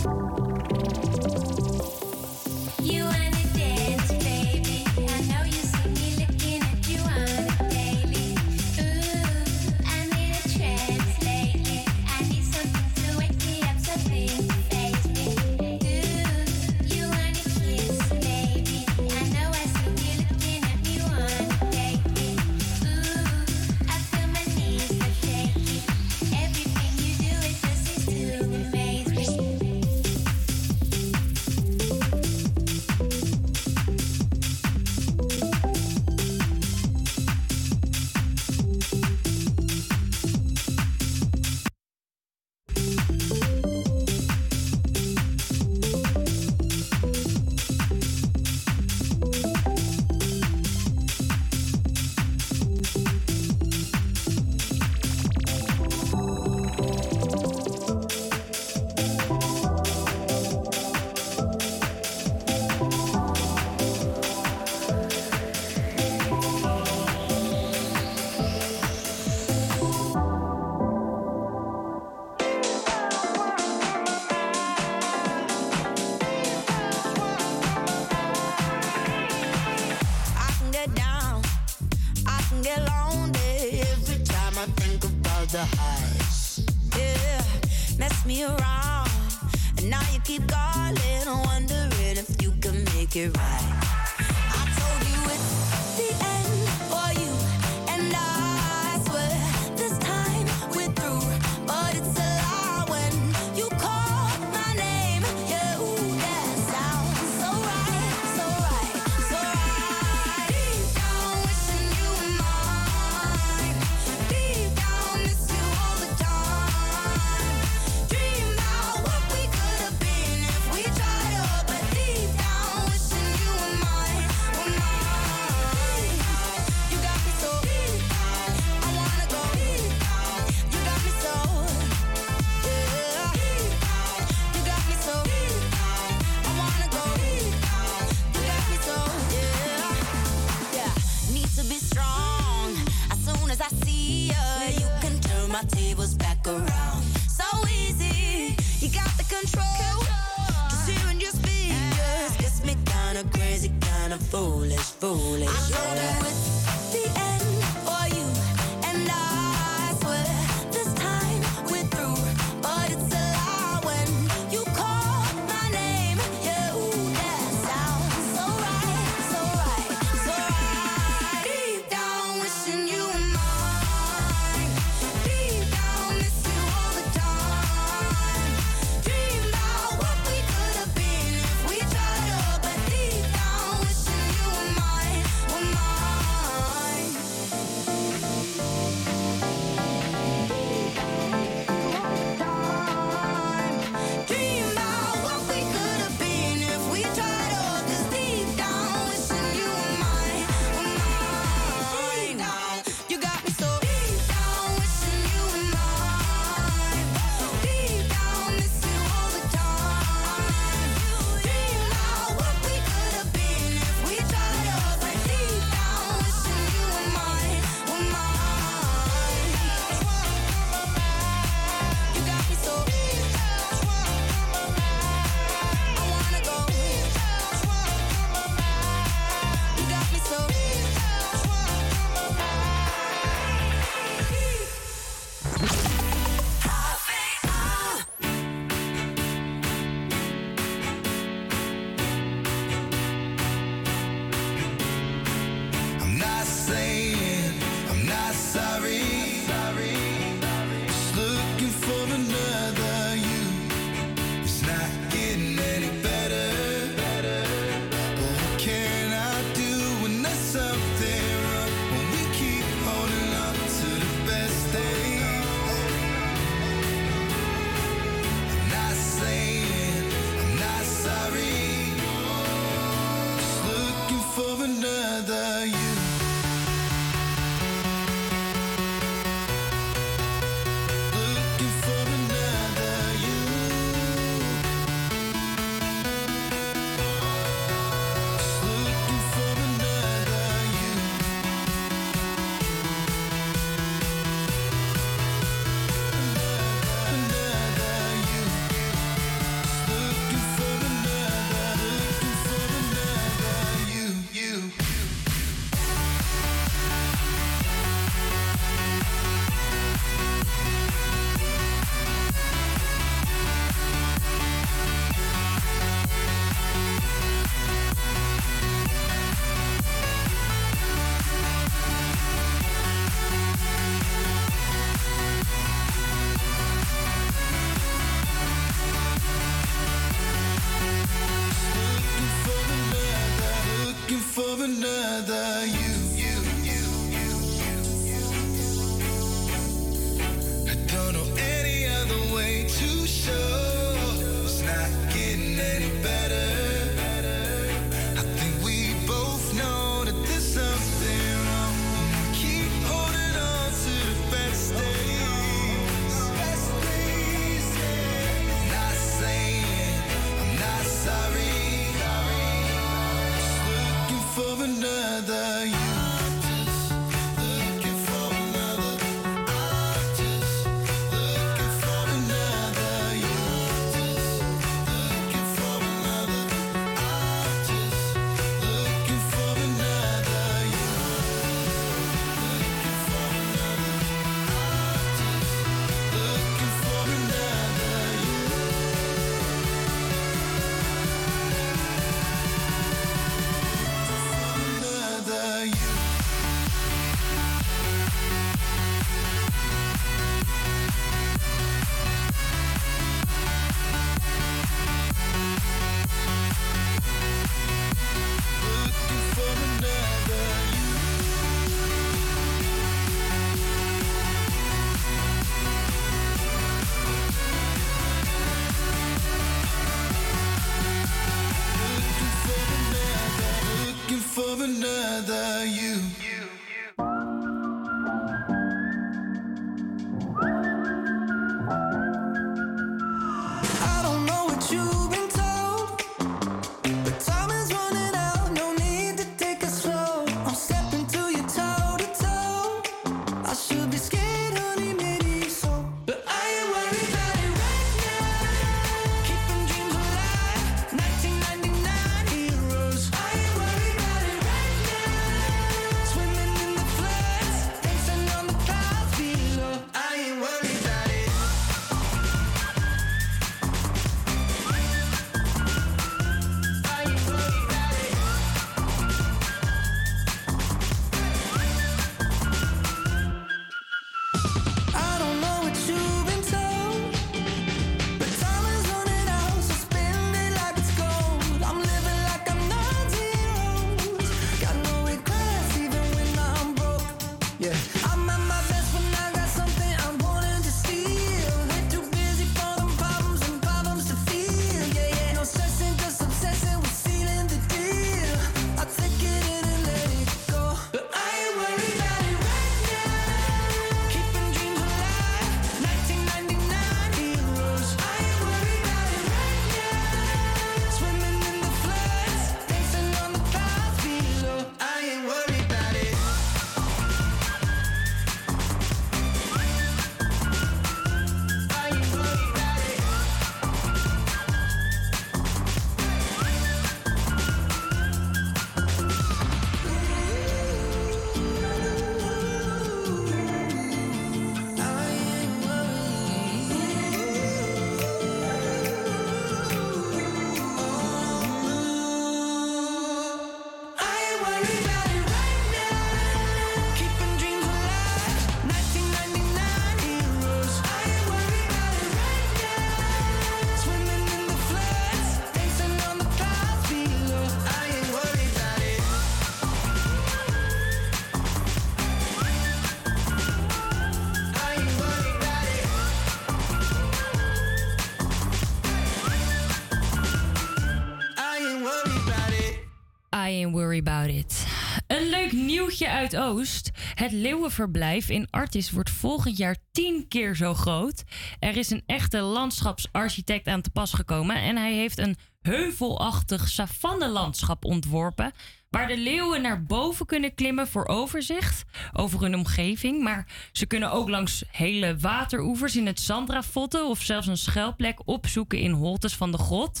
S26: About it.
S16: Een leuk nieuwtje uit Oost. Het leeuwenverblijf in Artis wordt volgend jaar tien keer zo groot. Er is een echte landschapsarchitect aan te pas gekomen en hij heeft een heuvelachtig savannelandschap ontworpen. Waar de leeuwen naar boven kunnen klimmen voor overzicht over hun omgeving. Maar ze kunnen ook langs hele wateroevers in het zand ravotten of zelfs een schuilplek opzoeken in holtes van de grot.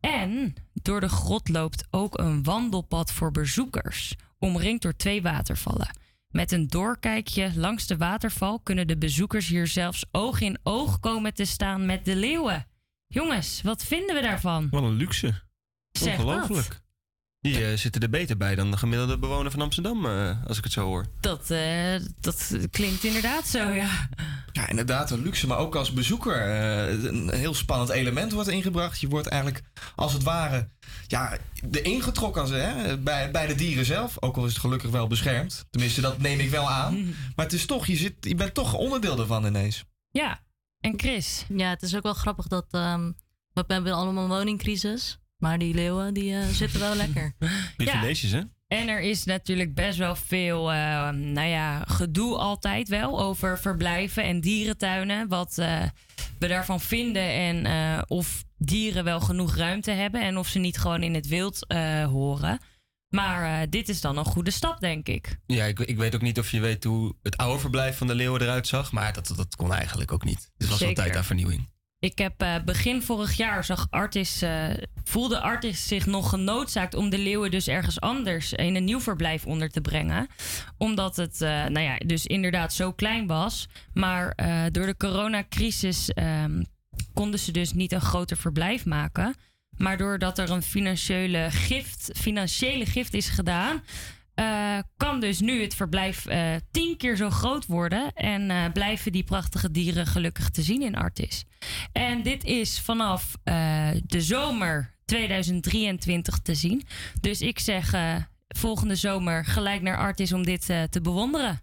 S16: En door de grot loopt ook een wandelpad voor bezoekers, omringd door twee watervallen. Met een doorkijkje langs de waterval kunnen de bezoekers hier zelfs oog in oog komen te staan met de leeuwen. Jongens, wat vinden we daarvan?
S6: Wat een luxe. Ongelooflijk. Die eh, zitten er beter bij dan de gemiddelde bewoner van Amsterdam, eh, als ik het zo hoor.
S16: Dat, eh, dat klinkt inderdaad zo, ja.
S5: Ja, inderdaad, een luxe, maar ook als bezoeker. eh, een heel spannend element wordt ingebracht. Je wordt eigenlijk, als het ware, ja, de ingetrokken ze, hè, bij, bij de dieren zelf. Ook al is het gelukkig wel beschermd. Tenminste, dat neem ik wel aan. Maar het is toch, je, zit, je bent toch onderdeel ervan ineens.
S16: Ja, en Chris?
S12: Ja, het is ook wel grappig dat... ehm, we hebben allemaal een woningcrisis. Maar die leeuwen, die eh, zitten wel lekker.
S6: Privileges, hè?
S16: En er is natuurlijk best wel veel, eh, nou ja, gedoe altijd wel over verblijven en dierentuinen. Wat eh, we daarvan vinden en eh, of dieren wel genoeg ruimte hebben en of ze niet gewoon in het wild eh, horen. Maar eh, dit is dan een goede stap, denk ik.
S6: Ja, ik, ik weet ook niet of je weet hoe het oude verblijf van de leeuwen eruit zag. Maar dat, dat kon eigenlijk ook niet. Het was wel
S16: Zeker.
S6: tijd aan vernieuwing.
S16: Ik heb eh, begin vorig jaar zag Artis, eh, voelde Artis zich nog genoodzaakt om de leeuwen dus ergens anders in een nieuw verblijf onder te brengen. Omdat het, eh, nou ja, dus inderdaad zo klein was. Maar door de coronacrisis ehm, konden ze dus niet een groter verblijf maken. Maar doordat er een financiële gift, financiële gift is gedaan, eh, kan dus nu het verblijf eh, tien keer zo groot worden. En eh, blijven die prachtige dieren gelukkig te zien in Artis. En dit is vanaf de zomer 2023 te zien. Dus ik zeg volgende zomer gelijk naar Artis om dit te bewonderen.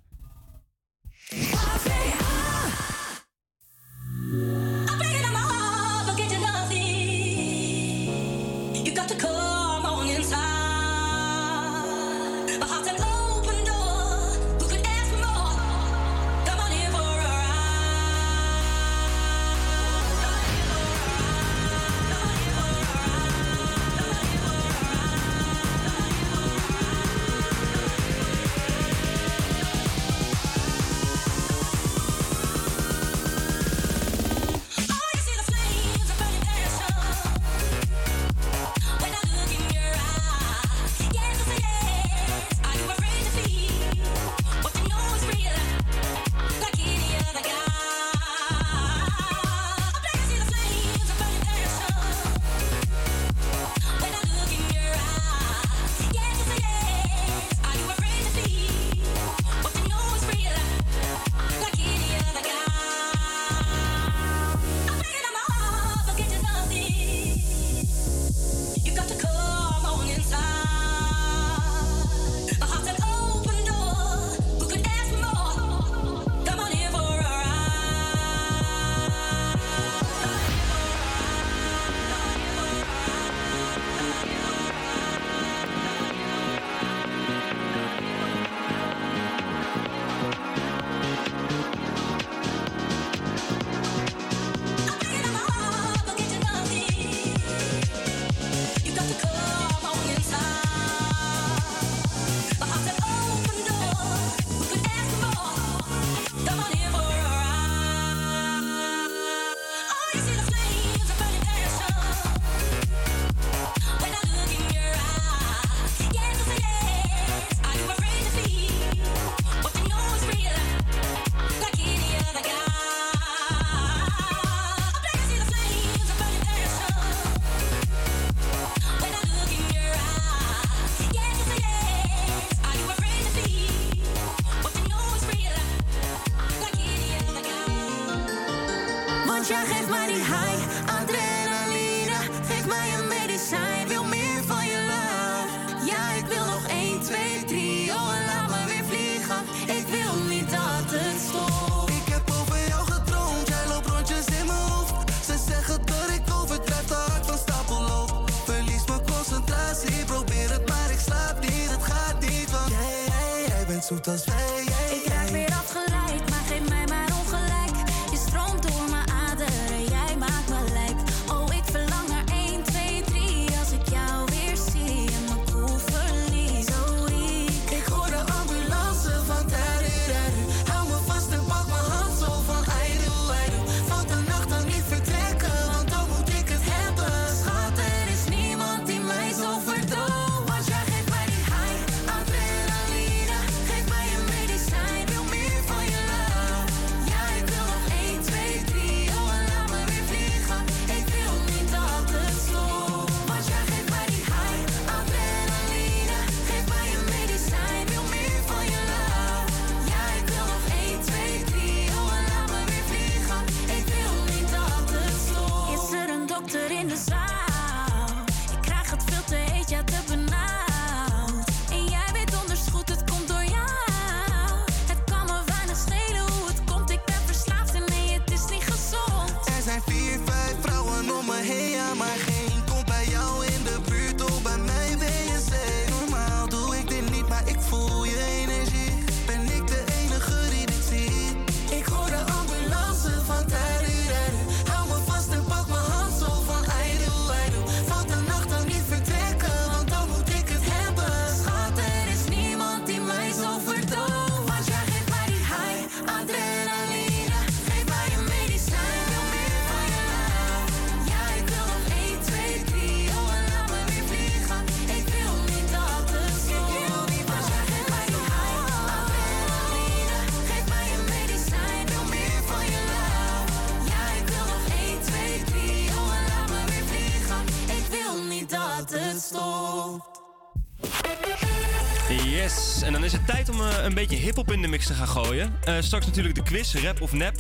S9: Een
S6: beetje hip-hop in de mix te gaan gooien. Eh, straks natuurlijk de quiz, rap of nep.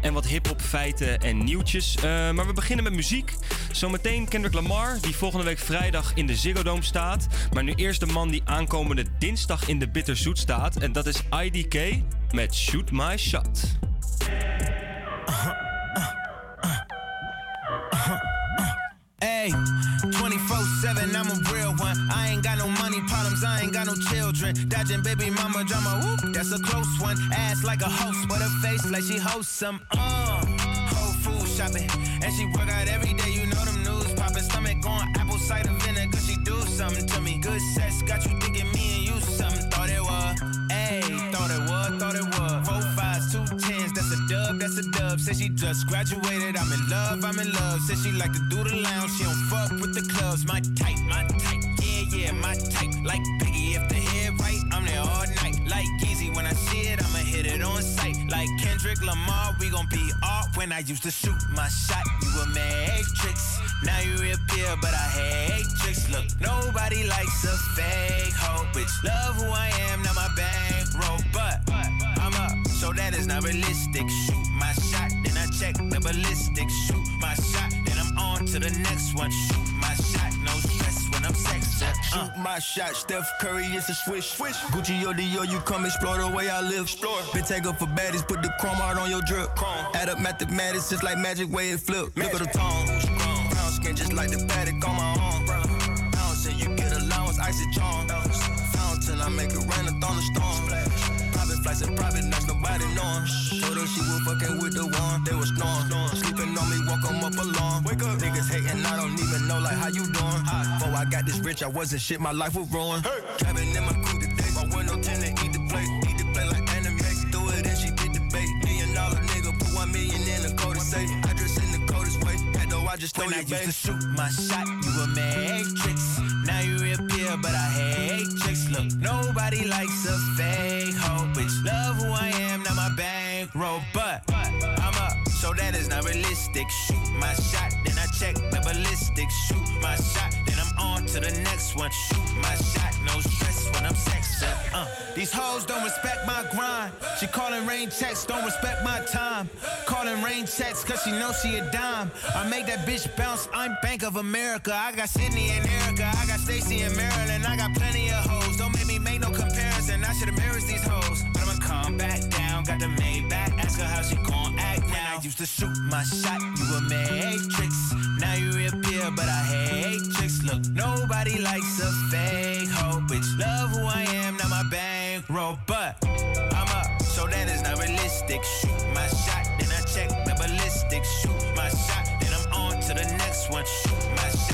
S6: En wat hip-hop feiten en nieuwtjes. Eh, maar we beginnen met muziek. Zometeen Kendrick Lamar, die volgende week vrijdag in de Ziggo Dome staat. Maar nu eerst de man die aankomende dinsdag in de Bitterzoet staat. En dat is IDK met Shoot My Shot.
S27: Face like she hosts some. Uh, whole food shopping, and she work out every day, you know them news popping. Stomach on apple cider vinegar, she do something to me. Good sex got you thinking me and you something. Thought it was, ayy, thought it was, thought it was. Four fives, two tens, that's a dub, that's a dub. Said she just graduated, I'm in love, I'm in love. Said she like to do the lounge, she don't fuck with the clubs. My type, my type, yeah, yeah, my type. Like Biggie, if the head right, I'm there all night. Like Easy, when I see it, I'ma hit it on sight. Like Lamar, we gon' be off. When I used to shoot my shot, you a matrix. Now you reappear, but I hate tricks. Look, nobody likes a fake hoe. Bitch, love who I am, not my bankroll. But I'm up, so that is not realistic. Shoot my shot, then I check the ballistics. Shoot my shot, then I'm on to the next one. Shoot my shot, no stress when I'm sexy.
S10: Shoot my shot, Steph Curry is a swish. swish. Gucci or Dior, you come explore the way I live. Explore. Been take up for baddies, put the chrome out on your drip. Chrome. Add up mathematics, just like magic way it flip. Look at the tone. Brown skin, just like the paddock on my arm. Brown say you get allowance, icy charm. Fountain, I make it rain, a thunderstorm. Private flights and private nobody knowing. Told her she was fucking with the one, they was snoring. Sleeping on me, walk 'em up along. Wake up, niggas hating, I don't even know like how you doing. Before I got this rich, I wasn't shit, my life was ruined. Driving in my coupe today, my window tinted, eat the plate, eat the plate like anime. It in, she did the bait. Million dollar nigga, put one million in the code safe. I dress in the coldest way, had though I just
S27: When I used to shoot my shot, you a matrix. Now you reappear, but I hate tricks. Look, nobody likes a fake hoe. Bitch, love who I am, bankroll. But I'm up, so that is not realistic. Shoot my shot, then I check the ballistics. Shoot my shot, then I'm on to the next one. Shoot my shot, no stress when I'm sexy. Uh, these hoes don't respect my grind. She calling rain checks, don't respect my time. Calling rain checks, cause she knows she a dime. I make that bitch bounce, I'm Bank of America. I got Sydney and Erica, I got Stacy and Maryland. I got plenty of hoes, don't make me make no comparison. I should embarrass these hoes. But I'ma come back got the Maybach. Ask her how she gon' act now. I used to shoot my shot, you a matrix. Now you reappear, but I hate tricks. Look, nobody likes a fake hoe. Bitch, love who I am, not my bankroll. bankroll, but I'm up, so that is not realistic. Shoot my shot, then I check the ballistics. Shoot my shot, then I'm on to the next one. Shoot my shot,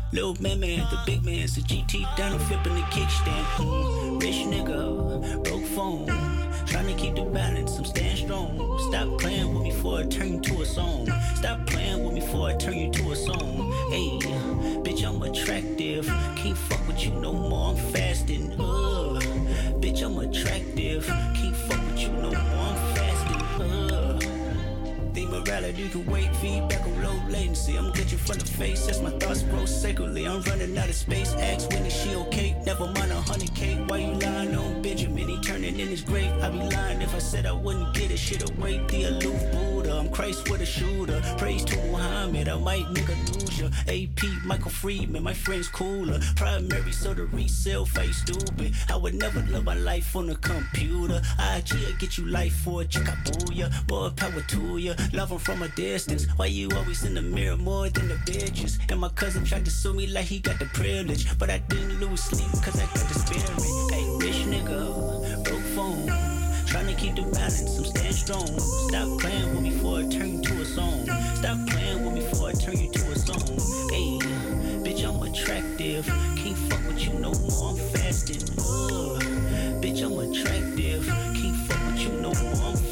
S28: Little man, man, the big man's the GT down and flipping the kickstand. Rich nigga, broke phone. Trying to keep the balance, I'm staying strong. Stop playing with me before I turn you to a song. Stop playing with me before I turn you to a song. Hey, bitch, I'm attractive. Can't fuck with you no more, I'm fasting. Uh, bitch, I'm attractive. Can't fuck with you no more, I'm. The morality can wait, feedback on low latency. I'm glitching from the face as my thoughts grow sacredly. I'm running out of space. Ask when is she okay? Never mind a honey cake, Why you lying on Benjamin? He turning in his grave. I'd be lying if I said I wouldn't get it. Shit away, the aloof Buddha. I'm Christ with a shooter. Praise to Muhammad. I might nigga lose ya. AP, Michael Friedman. My friend's cooler. Primary, so the resale face stupid. I would never live my life on a computer. IG will get you life for a check. I. More power to ya. Love from a distance. Why you always in the mirror more than the bitches? And my cousin tried to sue me like he got the privilege. But I didn't lose sleep cause I got the spirit. Hey, rich nigga, broke phone. Trying to keep the balance, I'm staying strong. Stop playing with me before I turn you to a song. Stop playing with me before I turn you to a song. Hey, bitch, I'm attractive. Can't fuck with you no more, I'm fasting. Bitch, I'm attractive. Can't fuck with you no more, I'm fasting.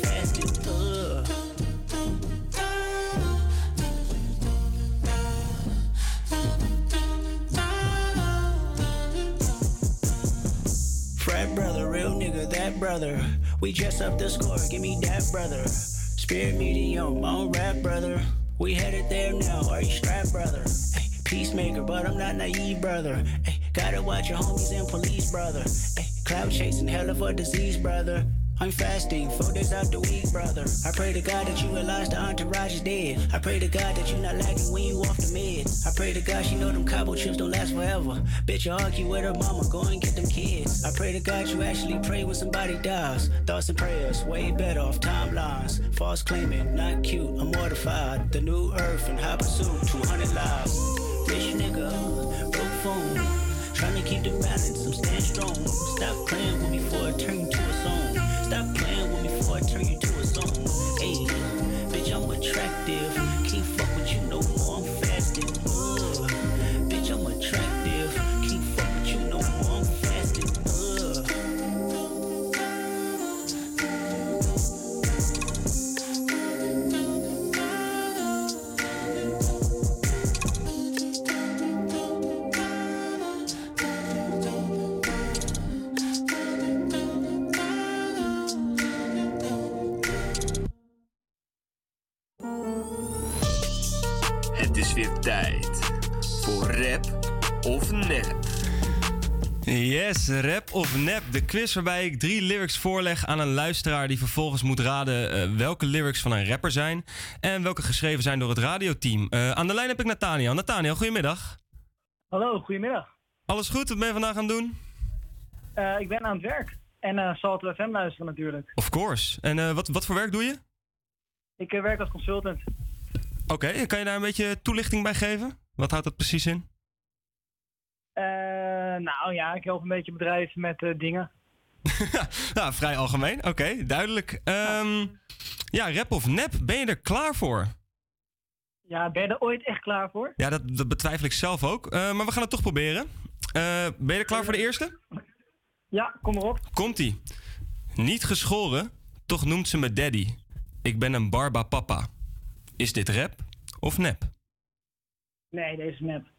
S28: Brother. We dress up the score, give me that brother. Spirit medium, on rap brother. We headed there now, are you strapped brother? Ay, peacemaker, but I'm not naive brother. Ay, gotta watch your homies and police brother. Ay, cloud chasing, hell of a disease brother. I'm fasting, four days out the week, brother. I pray to God that you realize the entourage is dead. I pray to God that you're not lagging when you off the meds. I pray to God she know them cobble chips don't last forever. Bitch, you argue with her mama, go and get them kids. I pray to God you actually pray when somebody dies. Thoughts and prayers, way better off timelines. False claiming, not cute, I'm mortified. The new earth and high pursuit, 200 lives. Rich nigga, broke phone. Trying to keep the balance, I'm staying strong. Stop playing with me before I turn
S6: Yes, rap of nep. De quiz waarbij ik drie lyrics voorleg aan een luisteraar die vervolgens moet raden eh, welke lyrics van een rapper zijn en welke geschreven zijn door het radioteam. Eh, aan de lijn heb ik Nathaniel. Nathaniel, goedemiddag.
S29: Hallo, goedemiddag.
S6: Alles goed? Wat ben je vandaag aan het doen?
S29: Eh, ik ben aan het werk en eh Salto FM luisteren natuurlijk.
S6: Of course. En wat, wat voor werk doe je?
S29: Ik werk als consultant.
S6: Oké, kan je daar een beetje toelichting bij geven? Wat houdt dat precies in?
S29: Eh, nou ja, ik help een beetje bedrijven met eh, dingen.
S6: Nou, vrij algemeen. Oké, duidelijk. Ehm, ja, rap of nep, ben je er klaar voor?
S29: Ja, ben je er ooit echt klaar voor?
S6: Ja, dat, dat betwijfel ik zelf ook. Eh, maar we gaan het toch proberen. Ben je er klaar voor de eerste?
S29: Ja, kom erop.
S6: Komt-ie. Niet geschoren, toch noemt ze me daddy. Ik ben een barba papa. Is dit rap of nep?
S29: Nee, deze is nep.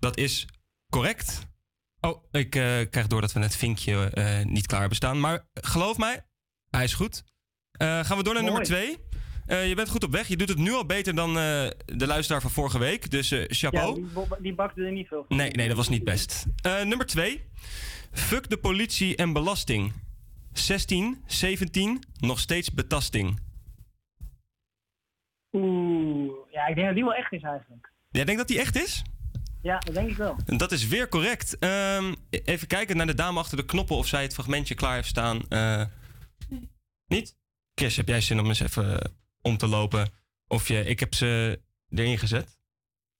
S6: Dat is correct. Oh, ik eh, krijg door dat we net vinkje eh, niet klaar hebben staan. Maar geloof mij, hij is goed. Eh, gaan we door naar
S29: Mooi.
S6: nummer twee. Je bent goed op weg. Je doet het nu al beter dan de luisteraar van vorige week. Dus eh,
S29: Ja,
S6: chapeau.
S29: die, die bakte er niet veel van.
S6: Nee, nee, dat was niet best. Nummer 2. Fuck de politie en belasting. 16, 17, nog steeds betasting.
S29: Oeh, ja, ik denk dat die wel echt is eigenlijk.
S6: Jij denkt dat die echt is?
S29: Ja, dat denk ik wel.
S6: Dat is weer correct. Ehm, even kijken naar de dame achter de knoppen of zij het fragmentje klaar heeft staan. Eh, niet? Chris, heb jij zin om eens even eh, om te lopen? Of je, ik heb ze erin gezet.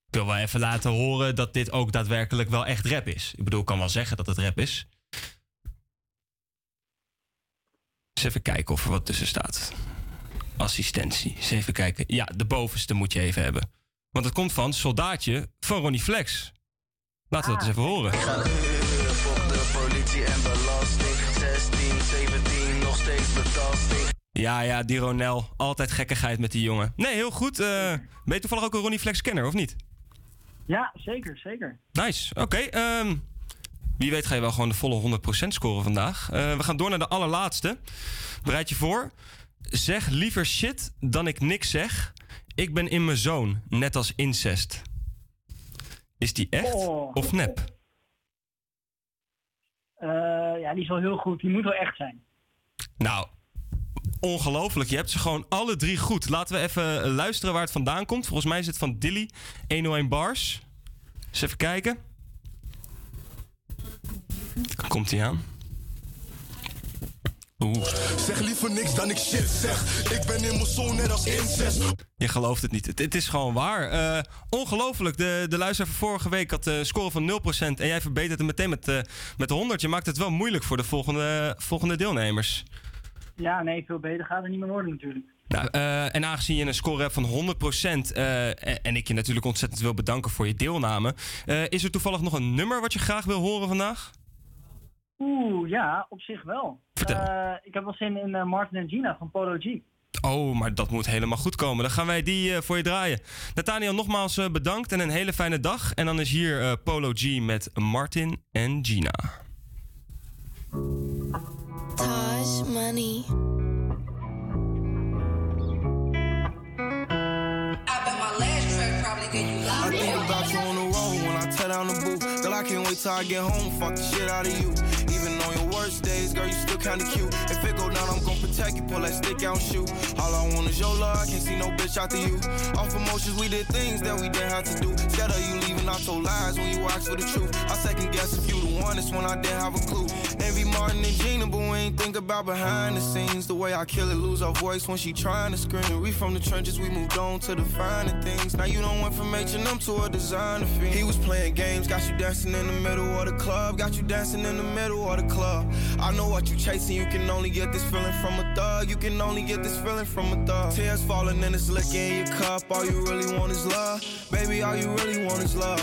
S6: Ik wil wel even laten horen dat dit ook daadwerkelijk wel echt rap is. Ik bedoel, ik kan wel zeggen dat het rap is. Eens even kijken of er wat tussen staat. Assistentie. Eens even kijken. Ja, de bovenste moet je even hebben. Want het komt van Soldaatje van Ronnie Flex. Laten we dat eens even horen.
S30: Fuck de politie en belasting. 16, 17, nog steeds betasting.
S6: Ja, ja, die Ronel. Altijd gekkigheid met die jongen. Nee, heel goed. Eh, ben je toevallig ook een Ronnie Flex kenner, of niet?
S29: Ja, zeker, zeker.
S6: Nice. Oké, ehm, wie weet ga je wel gewoon de volle 100% scoren vandaag. Eh, we gaan door naar de allerlaatste. Bereid je voor. Zeg liever shit dan ik niks zeg. Ik ben in mijn zoon, net als incest. Is die echt
S29: Oh.
S6: of nep?
S29: Eh, ja, die is wel heel goed. Die moet wel echt zijn.
S6: Nou, ongelooflijk. Je hebt ze gewoon alle drie goed. Laten we even luisteren waar het vandaan komt. Volgens mij is het van Dilly 101 Bars. Eens even kijken. Komt hij aan? Oeh.
S4: Zeg liever niks dan ik shit zeg. Ik ben in mijn zon net als incest.
S6: Je gelooft het niet. Het, het is gewoon waar. Eh, ongelooflijk. De, de luisteraar van vorige week had een score van 0%. En jij verbetert het meteen met, eh, met 100. Je maakt het wel moeilijk voor de volgende, volgende deelnemers.
S29: Ja, nee, veel beter gaat het niet meer worden natuurlijk.
S6: Nou, eh, en aangezien je een score hebt van 100% eh, en, en ik je natuurlijk ontzettend wil bedanken voor je deelname, eh, is er toevallig nog een nummer wat je graag wil horen vandaag?
S29: Oeh, ja, op zich wel.
S6: Vertel.
S29: Eh, ik heb wel zin in eh, Martin en Gina van Polo G.
S6: Oh, maar dat moet helemaal goed komen. Dan gaan wij die eh, voor je draaien. Nathaniel, nogmaals bedankt en een hele fijne dag. En dan is hier eh, Polo G met Martin en Gina.
S31: Tosh money.
S30: I think about you on the road when I tear down the booth. Girl, I can't wait till I get home, fuck the shit out of you. Even on your worst days, girl, you still kinda cute. If it go down, I'm gon' protect you, pull that stick out and shoot. All I want is your love, I can't see no bitch after you. Off emotions, we did things that we didn't have to do. Scared of you leaving, I told lies when you asked for the truth. I second guess if you the one, it's when I didn't have a clue. Envy Martin and Gina, but we ain't think about behind the scenes. The way I kill it, lose our voice when she trying to scream. We from the trenches, we moved on to the finer things. Now you don't went from H&M to a designer fiend. He was playing games, got you dancing in the middle of the club. Got you dancing in the middle of the club. I know what you chasing, you can only get this feeling from a thug. You can only get this feeling from a thug. Tears falling and it's liquor in your cup. All you really want is love. Baby, all you really want is love.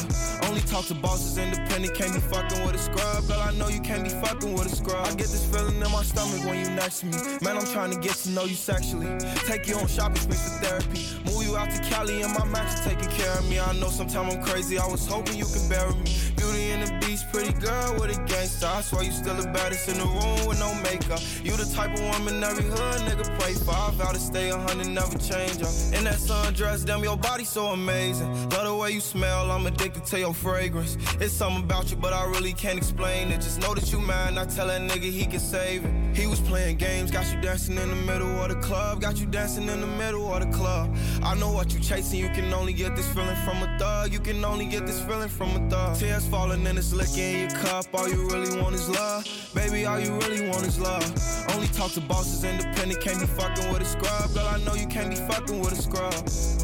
S30: Only talk to bosses, independent, can't be fucking with a scrub. Girl, I know you can't be fucking with a scrub. I get this feeling in my stomach when you next to me. Man, I'm trying to get to know you sexually. Take you on shopping sprees for therapy. Move you out to Cali and my max taking care of me. I know sometimes I'm crazy. I was hoping you could bury me. Beauty and the Beast, pretty girl with a gangster. I swear you still the baddest in the room with no makeup. You the type of woman every hood nigga pray for. I vow to stay a hundred, never change up. In that sundress, damn, your body so amazing. Love the way you smell, I'm addicted to your fragrance. It's something about you, but I really can't explain it. Just know that you mine. I tell that nigga he can save it. He was playing games, got you dancing in the middle of the club. Got you dancing in the middle of the club. I know what you chasing, you can only get this feeling from a thug. You can only get this feeling from a thug. Tears falling and it's in your cup. All you really want is love. Baby, all you really want is love. Only talk to bosses, independent, can't be fucking with a scrub. Girl, I know you can't be fucking with a scrub.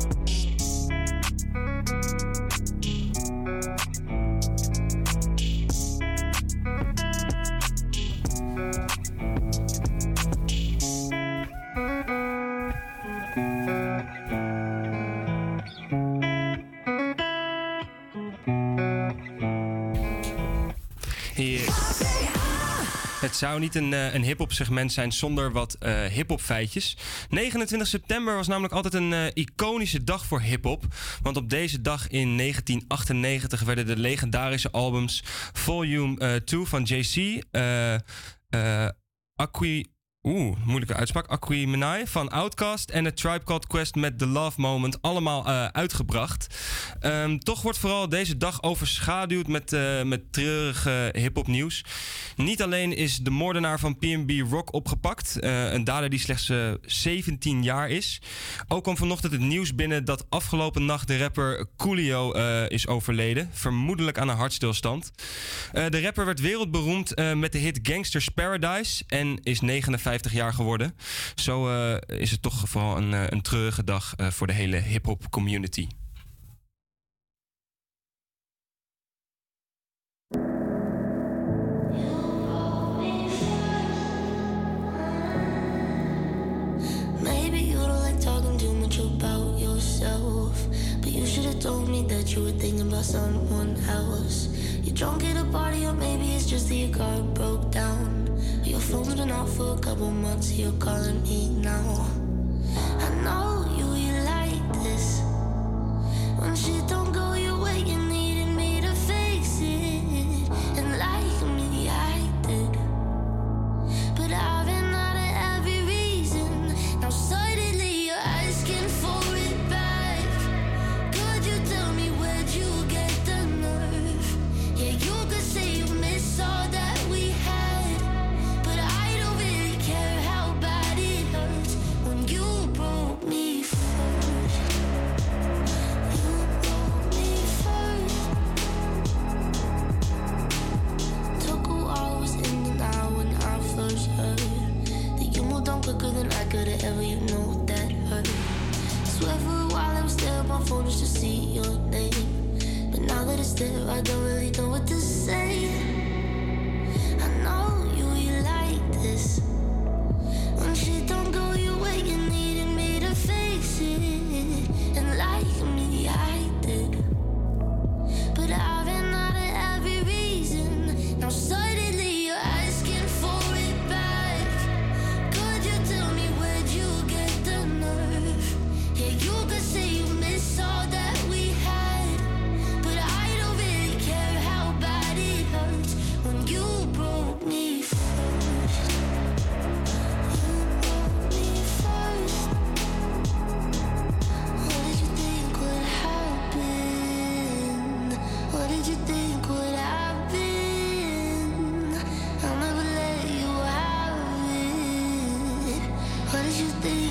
S6: Zou niet een, eh, een hip-hop segment zijn zonder wat eh hip-hop feitjes. 29 september was namelijk altijd een eh, iconische dag voor hip-hop. Want op deze dag in 1998 werden de legendarische albums Volume eh, 2 van JC, eh Oeh, moeilijke uitspraak. Akui Menai van Outcast en het Tribe Called Quest met The Love Moment allemaal eh, uitgebracht. Ehm, toch wordt vooral deze dag overschaduwd met, eh, met treurige hip-hop nieuws. Niet alleen is de moordenaar van PNB Rock opgepakt, eh, een dader die slechts 17 jaar is. Ook kwam vanochtend het nieuws binnen dat afgelopen nacht de rapper Coolio is overleden, vermoedelijk aan een hartstilstand. de rapper werd wereldberoemd met de hit Gangsters Paradise en is 59. 50 jaar geworden. Zo eh, is het toch vooral een, eh, een treurige dag eh, voor de hele hip-hop community.
S26: told me that you were thinking about someone else. You drunk at a party, or maybe it's just that your car broke down. Your phone's been off for a couple months, you're calling me now. I know you, you like this. When shit don't go your way, you foolish to see your name. But now that it's there, I don't really know what to say. I know you, you like this. When shit don't go your way, you needed me to fix it and like me. you think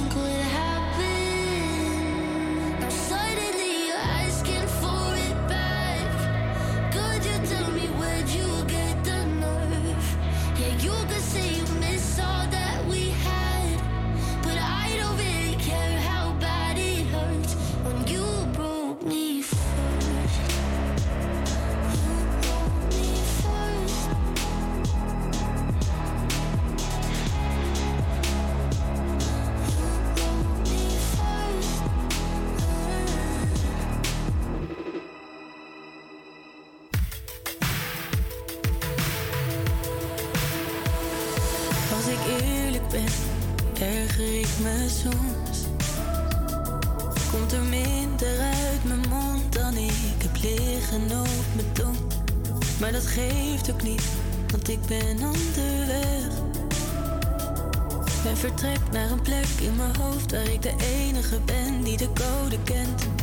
S7: Trek naar een plek in mijn hoofd waar ik de enige ben die de code kent.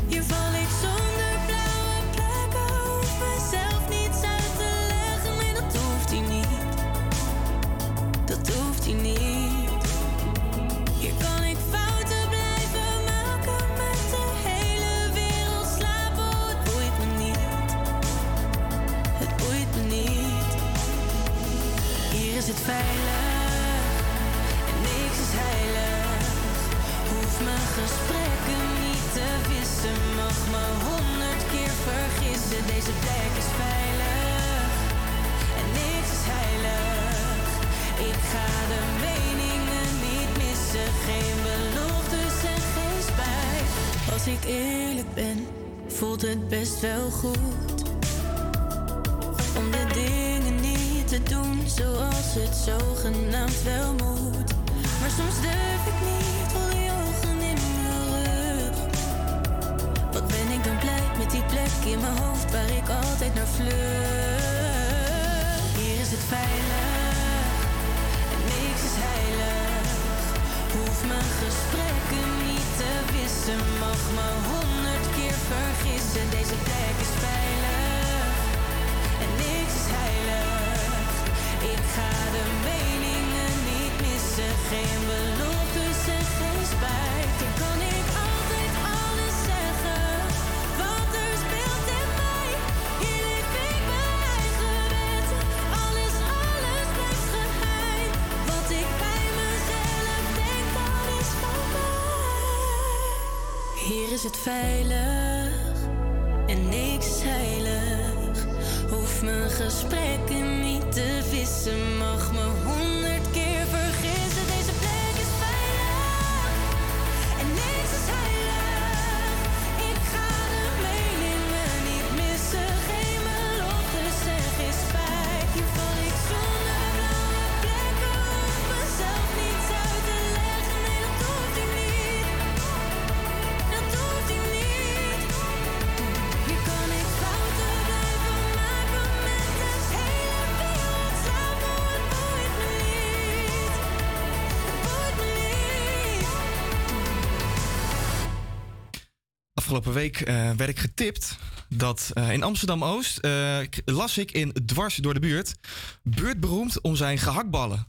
S5: Afgelopen week eh, werd ik getipt dat eh, in Amsterdam-Oost eh, k- las ik in Dwars door de buurt... buurtberoemd om zijn gehaktballen.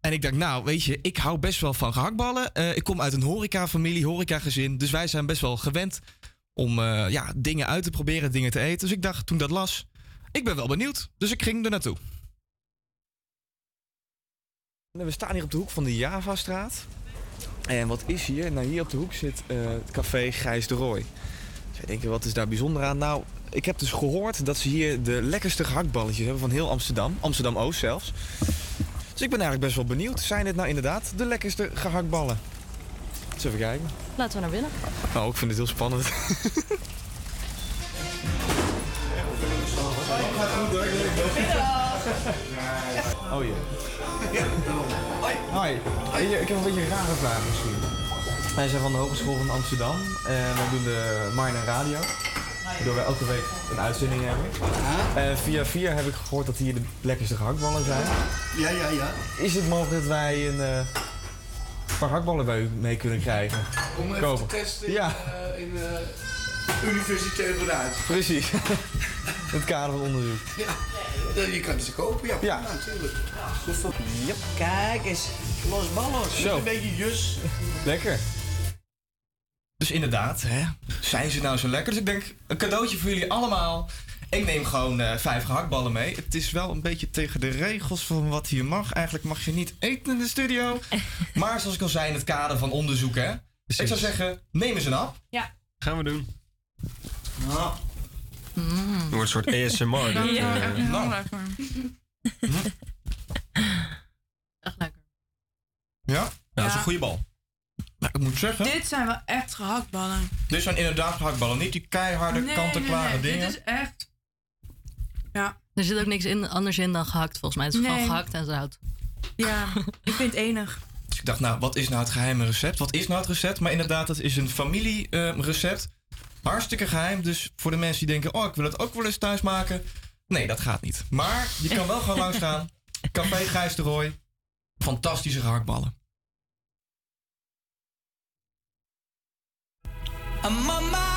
S5: En ik dacht, nou, weet je, ik hou best wel van gehaktballen. Eh, ik kom uit een horecafamilie, horecagezin. Dus wij zijn best wel gewend om eh, ja, dingen uit te proberen, dingen te eten. Dus ik dacht, toen dat las, ik ben wel benieuwd. Dus ik ging er naartoe. We staan hier op de hoek van de Javastraat. En wat is hier? Nou, hier op de hoek zit eh, het café Gijs de Rooi. Zij denken, wat is daar bijzonder aan? Nou, ik heb dus gehoord dat ze hier de lekkerste gehaktballetjes hebben van heel Amsterdam. Amsterdam-Oost zelfs. Dus ik ben eigenlijk best wel benieuwd. Zijn dit nou inderdaad de lekkerste gehaktballen? Eens even kijken.
S12: Laten we naar binnen.
S5: Oh, ik vind het heel spannend. Oh jee. Hoi. Weet je, Ik heb een beetje een rare vraag misschien. Wij zijn van de Hogeschool van Amsterdam en wij doen de Marne Radio. Waardoor wij elke week een uitzending hebben. En via via heb ik gehoord dat hier de lekkerste gehaktballen zijn.
S32: Ja, ja, ja.
S5: Is het mogelijk dat wij een eh, paar gehaktballen bij u mee kunnen krijgen?
S32: Om even
S5: Kopen?
S32: te testen in,
S5: Ja.
S32: eh, in eh universitair beraad.
S5: Precies. het kader van onderzoek.
S32: Ja, je kan ze kopen, ja.
S5: Ja.
S32: natuurlijk.
S5: Yep.
S32: Kijk eens, los ballos.
S5: Zo.
S32: Een beetje jus.
S5: Lekker. Dus inderdaad, hè? zijn ze nou zo lekker? Dus ik denk, een cadeautje voor jullie allemaal. Ik neem gewoon eh, vijf gehaktballen mee. Het is wel een beetje tegen de regels van wat hier mag. Eigenlijk mag je niet eten in de studio. Maar zoals ik al zei, in het kader van onderzoek, hè? Ik zou zeggen, neem eens een hap.
S16: Ja.
S6: Gaan we doen.
S5: Nou.
S6: Het wordt een soort ASMR. dit,
S16: Ja, heel
S5: nou.
S16: lekker.
S5: Ja?
S6: Ja, dat is een goede bal.
S5: Nou, ik moet zeggen,
S33: Dit zijn wel echt gehaktballen.
S5: dit zijn inderdaad gehaktballen. Niet die keiharde,
S33: Nee,
S5: kant-en-klare
S33: nee, nee,
S5: dingen.
S33: Dit is echt... Ja.
S12: Er zit ook niks in, anders in dan gehakt, volgens mij. Het is
S33: Nee.
S12: gewoon gehakt en zout.
S33: Ja, ik vind het enig.
S5: Dus ik dacht, nou, wat is nou het geheime recept? Wat is nou het recept? Maar inderdaad, het is een familierecept. Hartstikke geheim. Dus voor de mensen die denken, oh, ik wil het ook wel eens thuis maken. Nee, dat gaat niet. Maar je kan wel gewoon langs gaan. Café Gijs de Rooi. Fantastische gehaktballen.
S22: I'm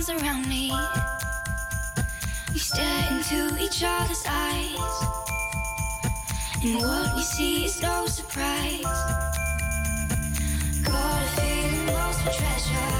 S34: hands around me. We stare into each other's eyes. And what we see is no surprise. Got a feeling lost for treasure.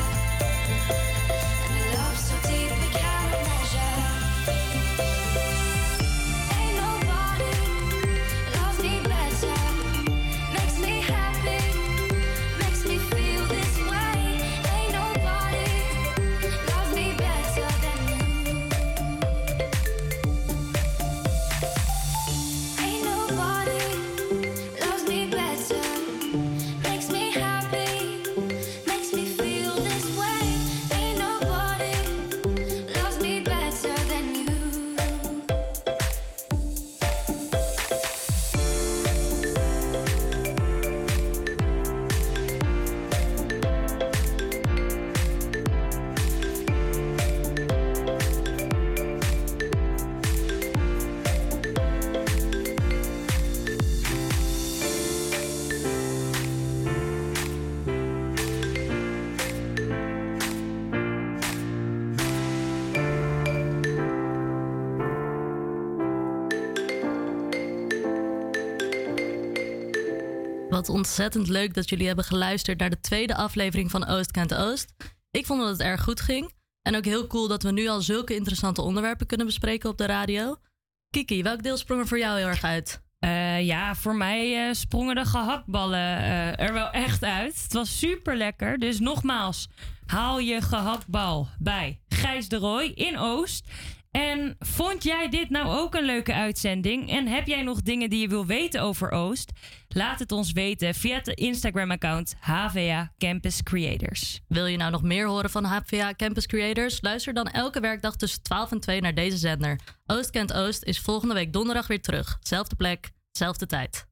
S12: Ontzettend leuk dat jullie hebben geluisterd naar de tweede aflevering van Oost Kent Oost. Ik vond dat het erg goed ging. En ook heel cool dat we nu al zulke interessante onderwerpen kunnen bespreken op de radio. Kiki, welk deel sprong er voor jou heel erg uit?
S16: Eh, ja, voor mij eh, sprongen de gehaktballen eh, er wel echt uit. Het was super lekker. Dus nogmaals, haal je gehaktbal bij Gijs de Roy in Oost. En vond jij dit nou ook een leuke uitzending? En heb jij nog dingen die je wil weten over Oost? Laat het ons weten via het Instagram-account HVA Campus Creators.
S12: Wil je nou nog meer horen van HVA Campus Creators? Luister dan elke werkdag tussen 12 en 2 naar deze zender. Oost Kent Oost is volgende week donderdag weer terug. Zelfde plek, zelfde tijd.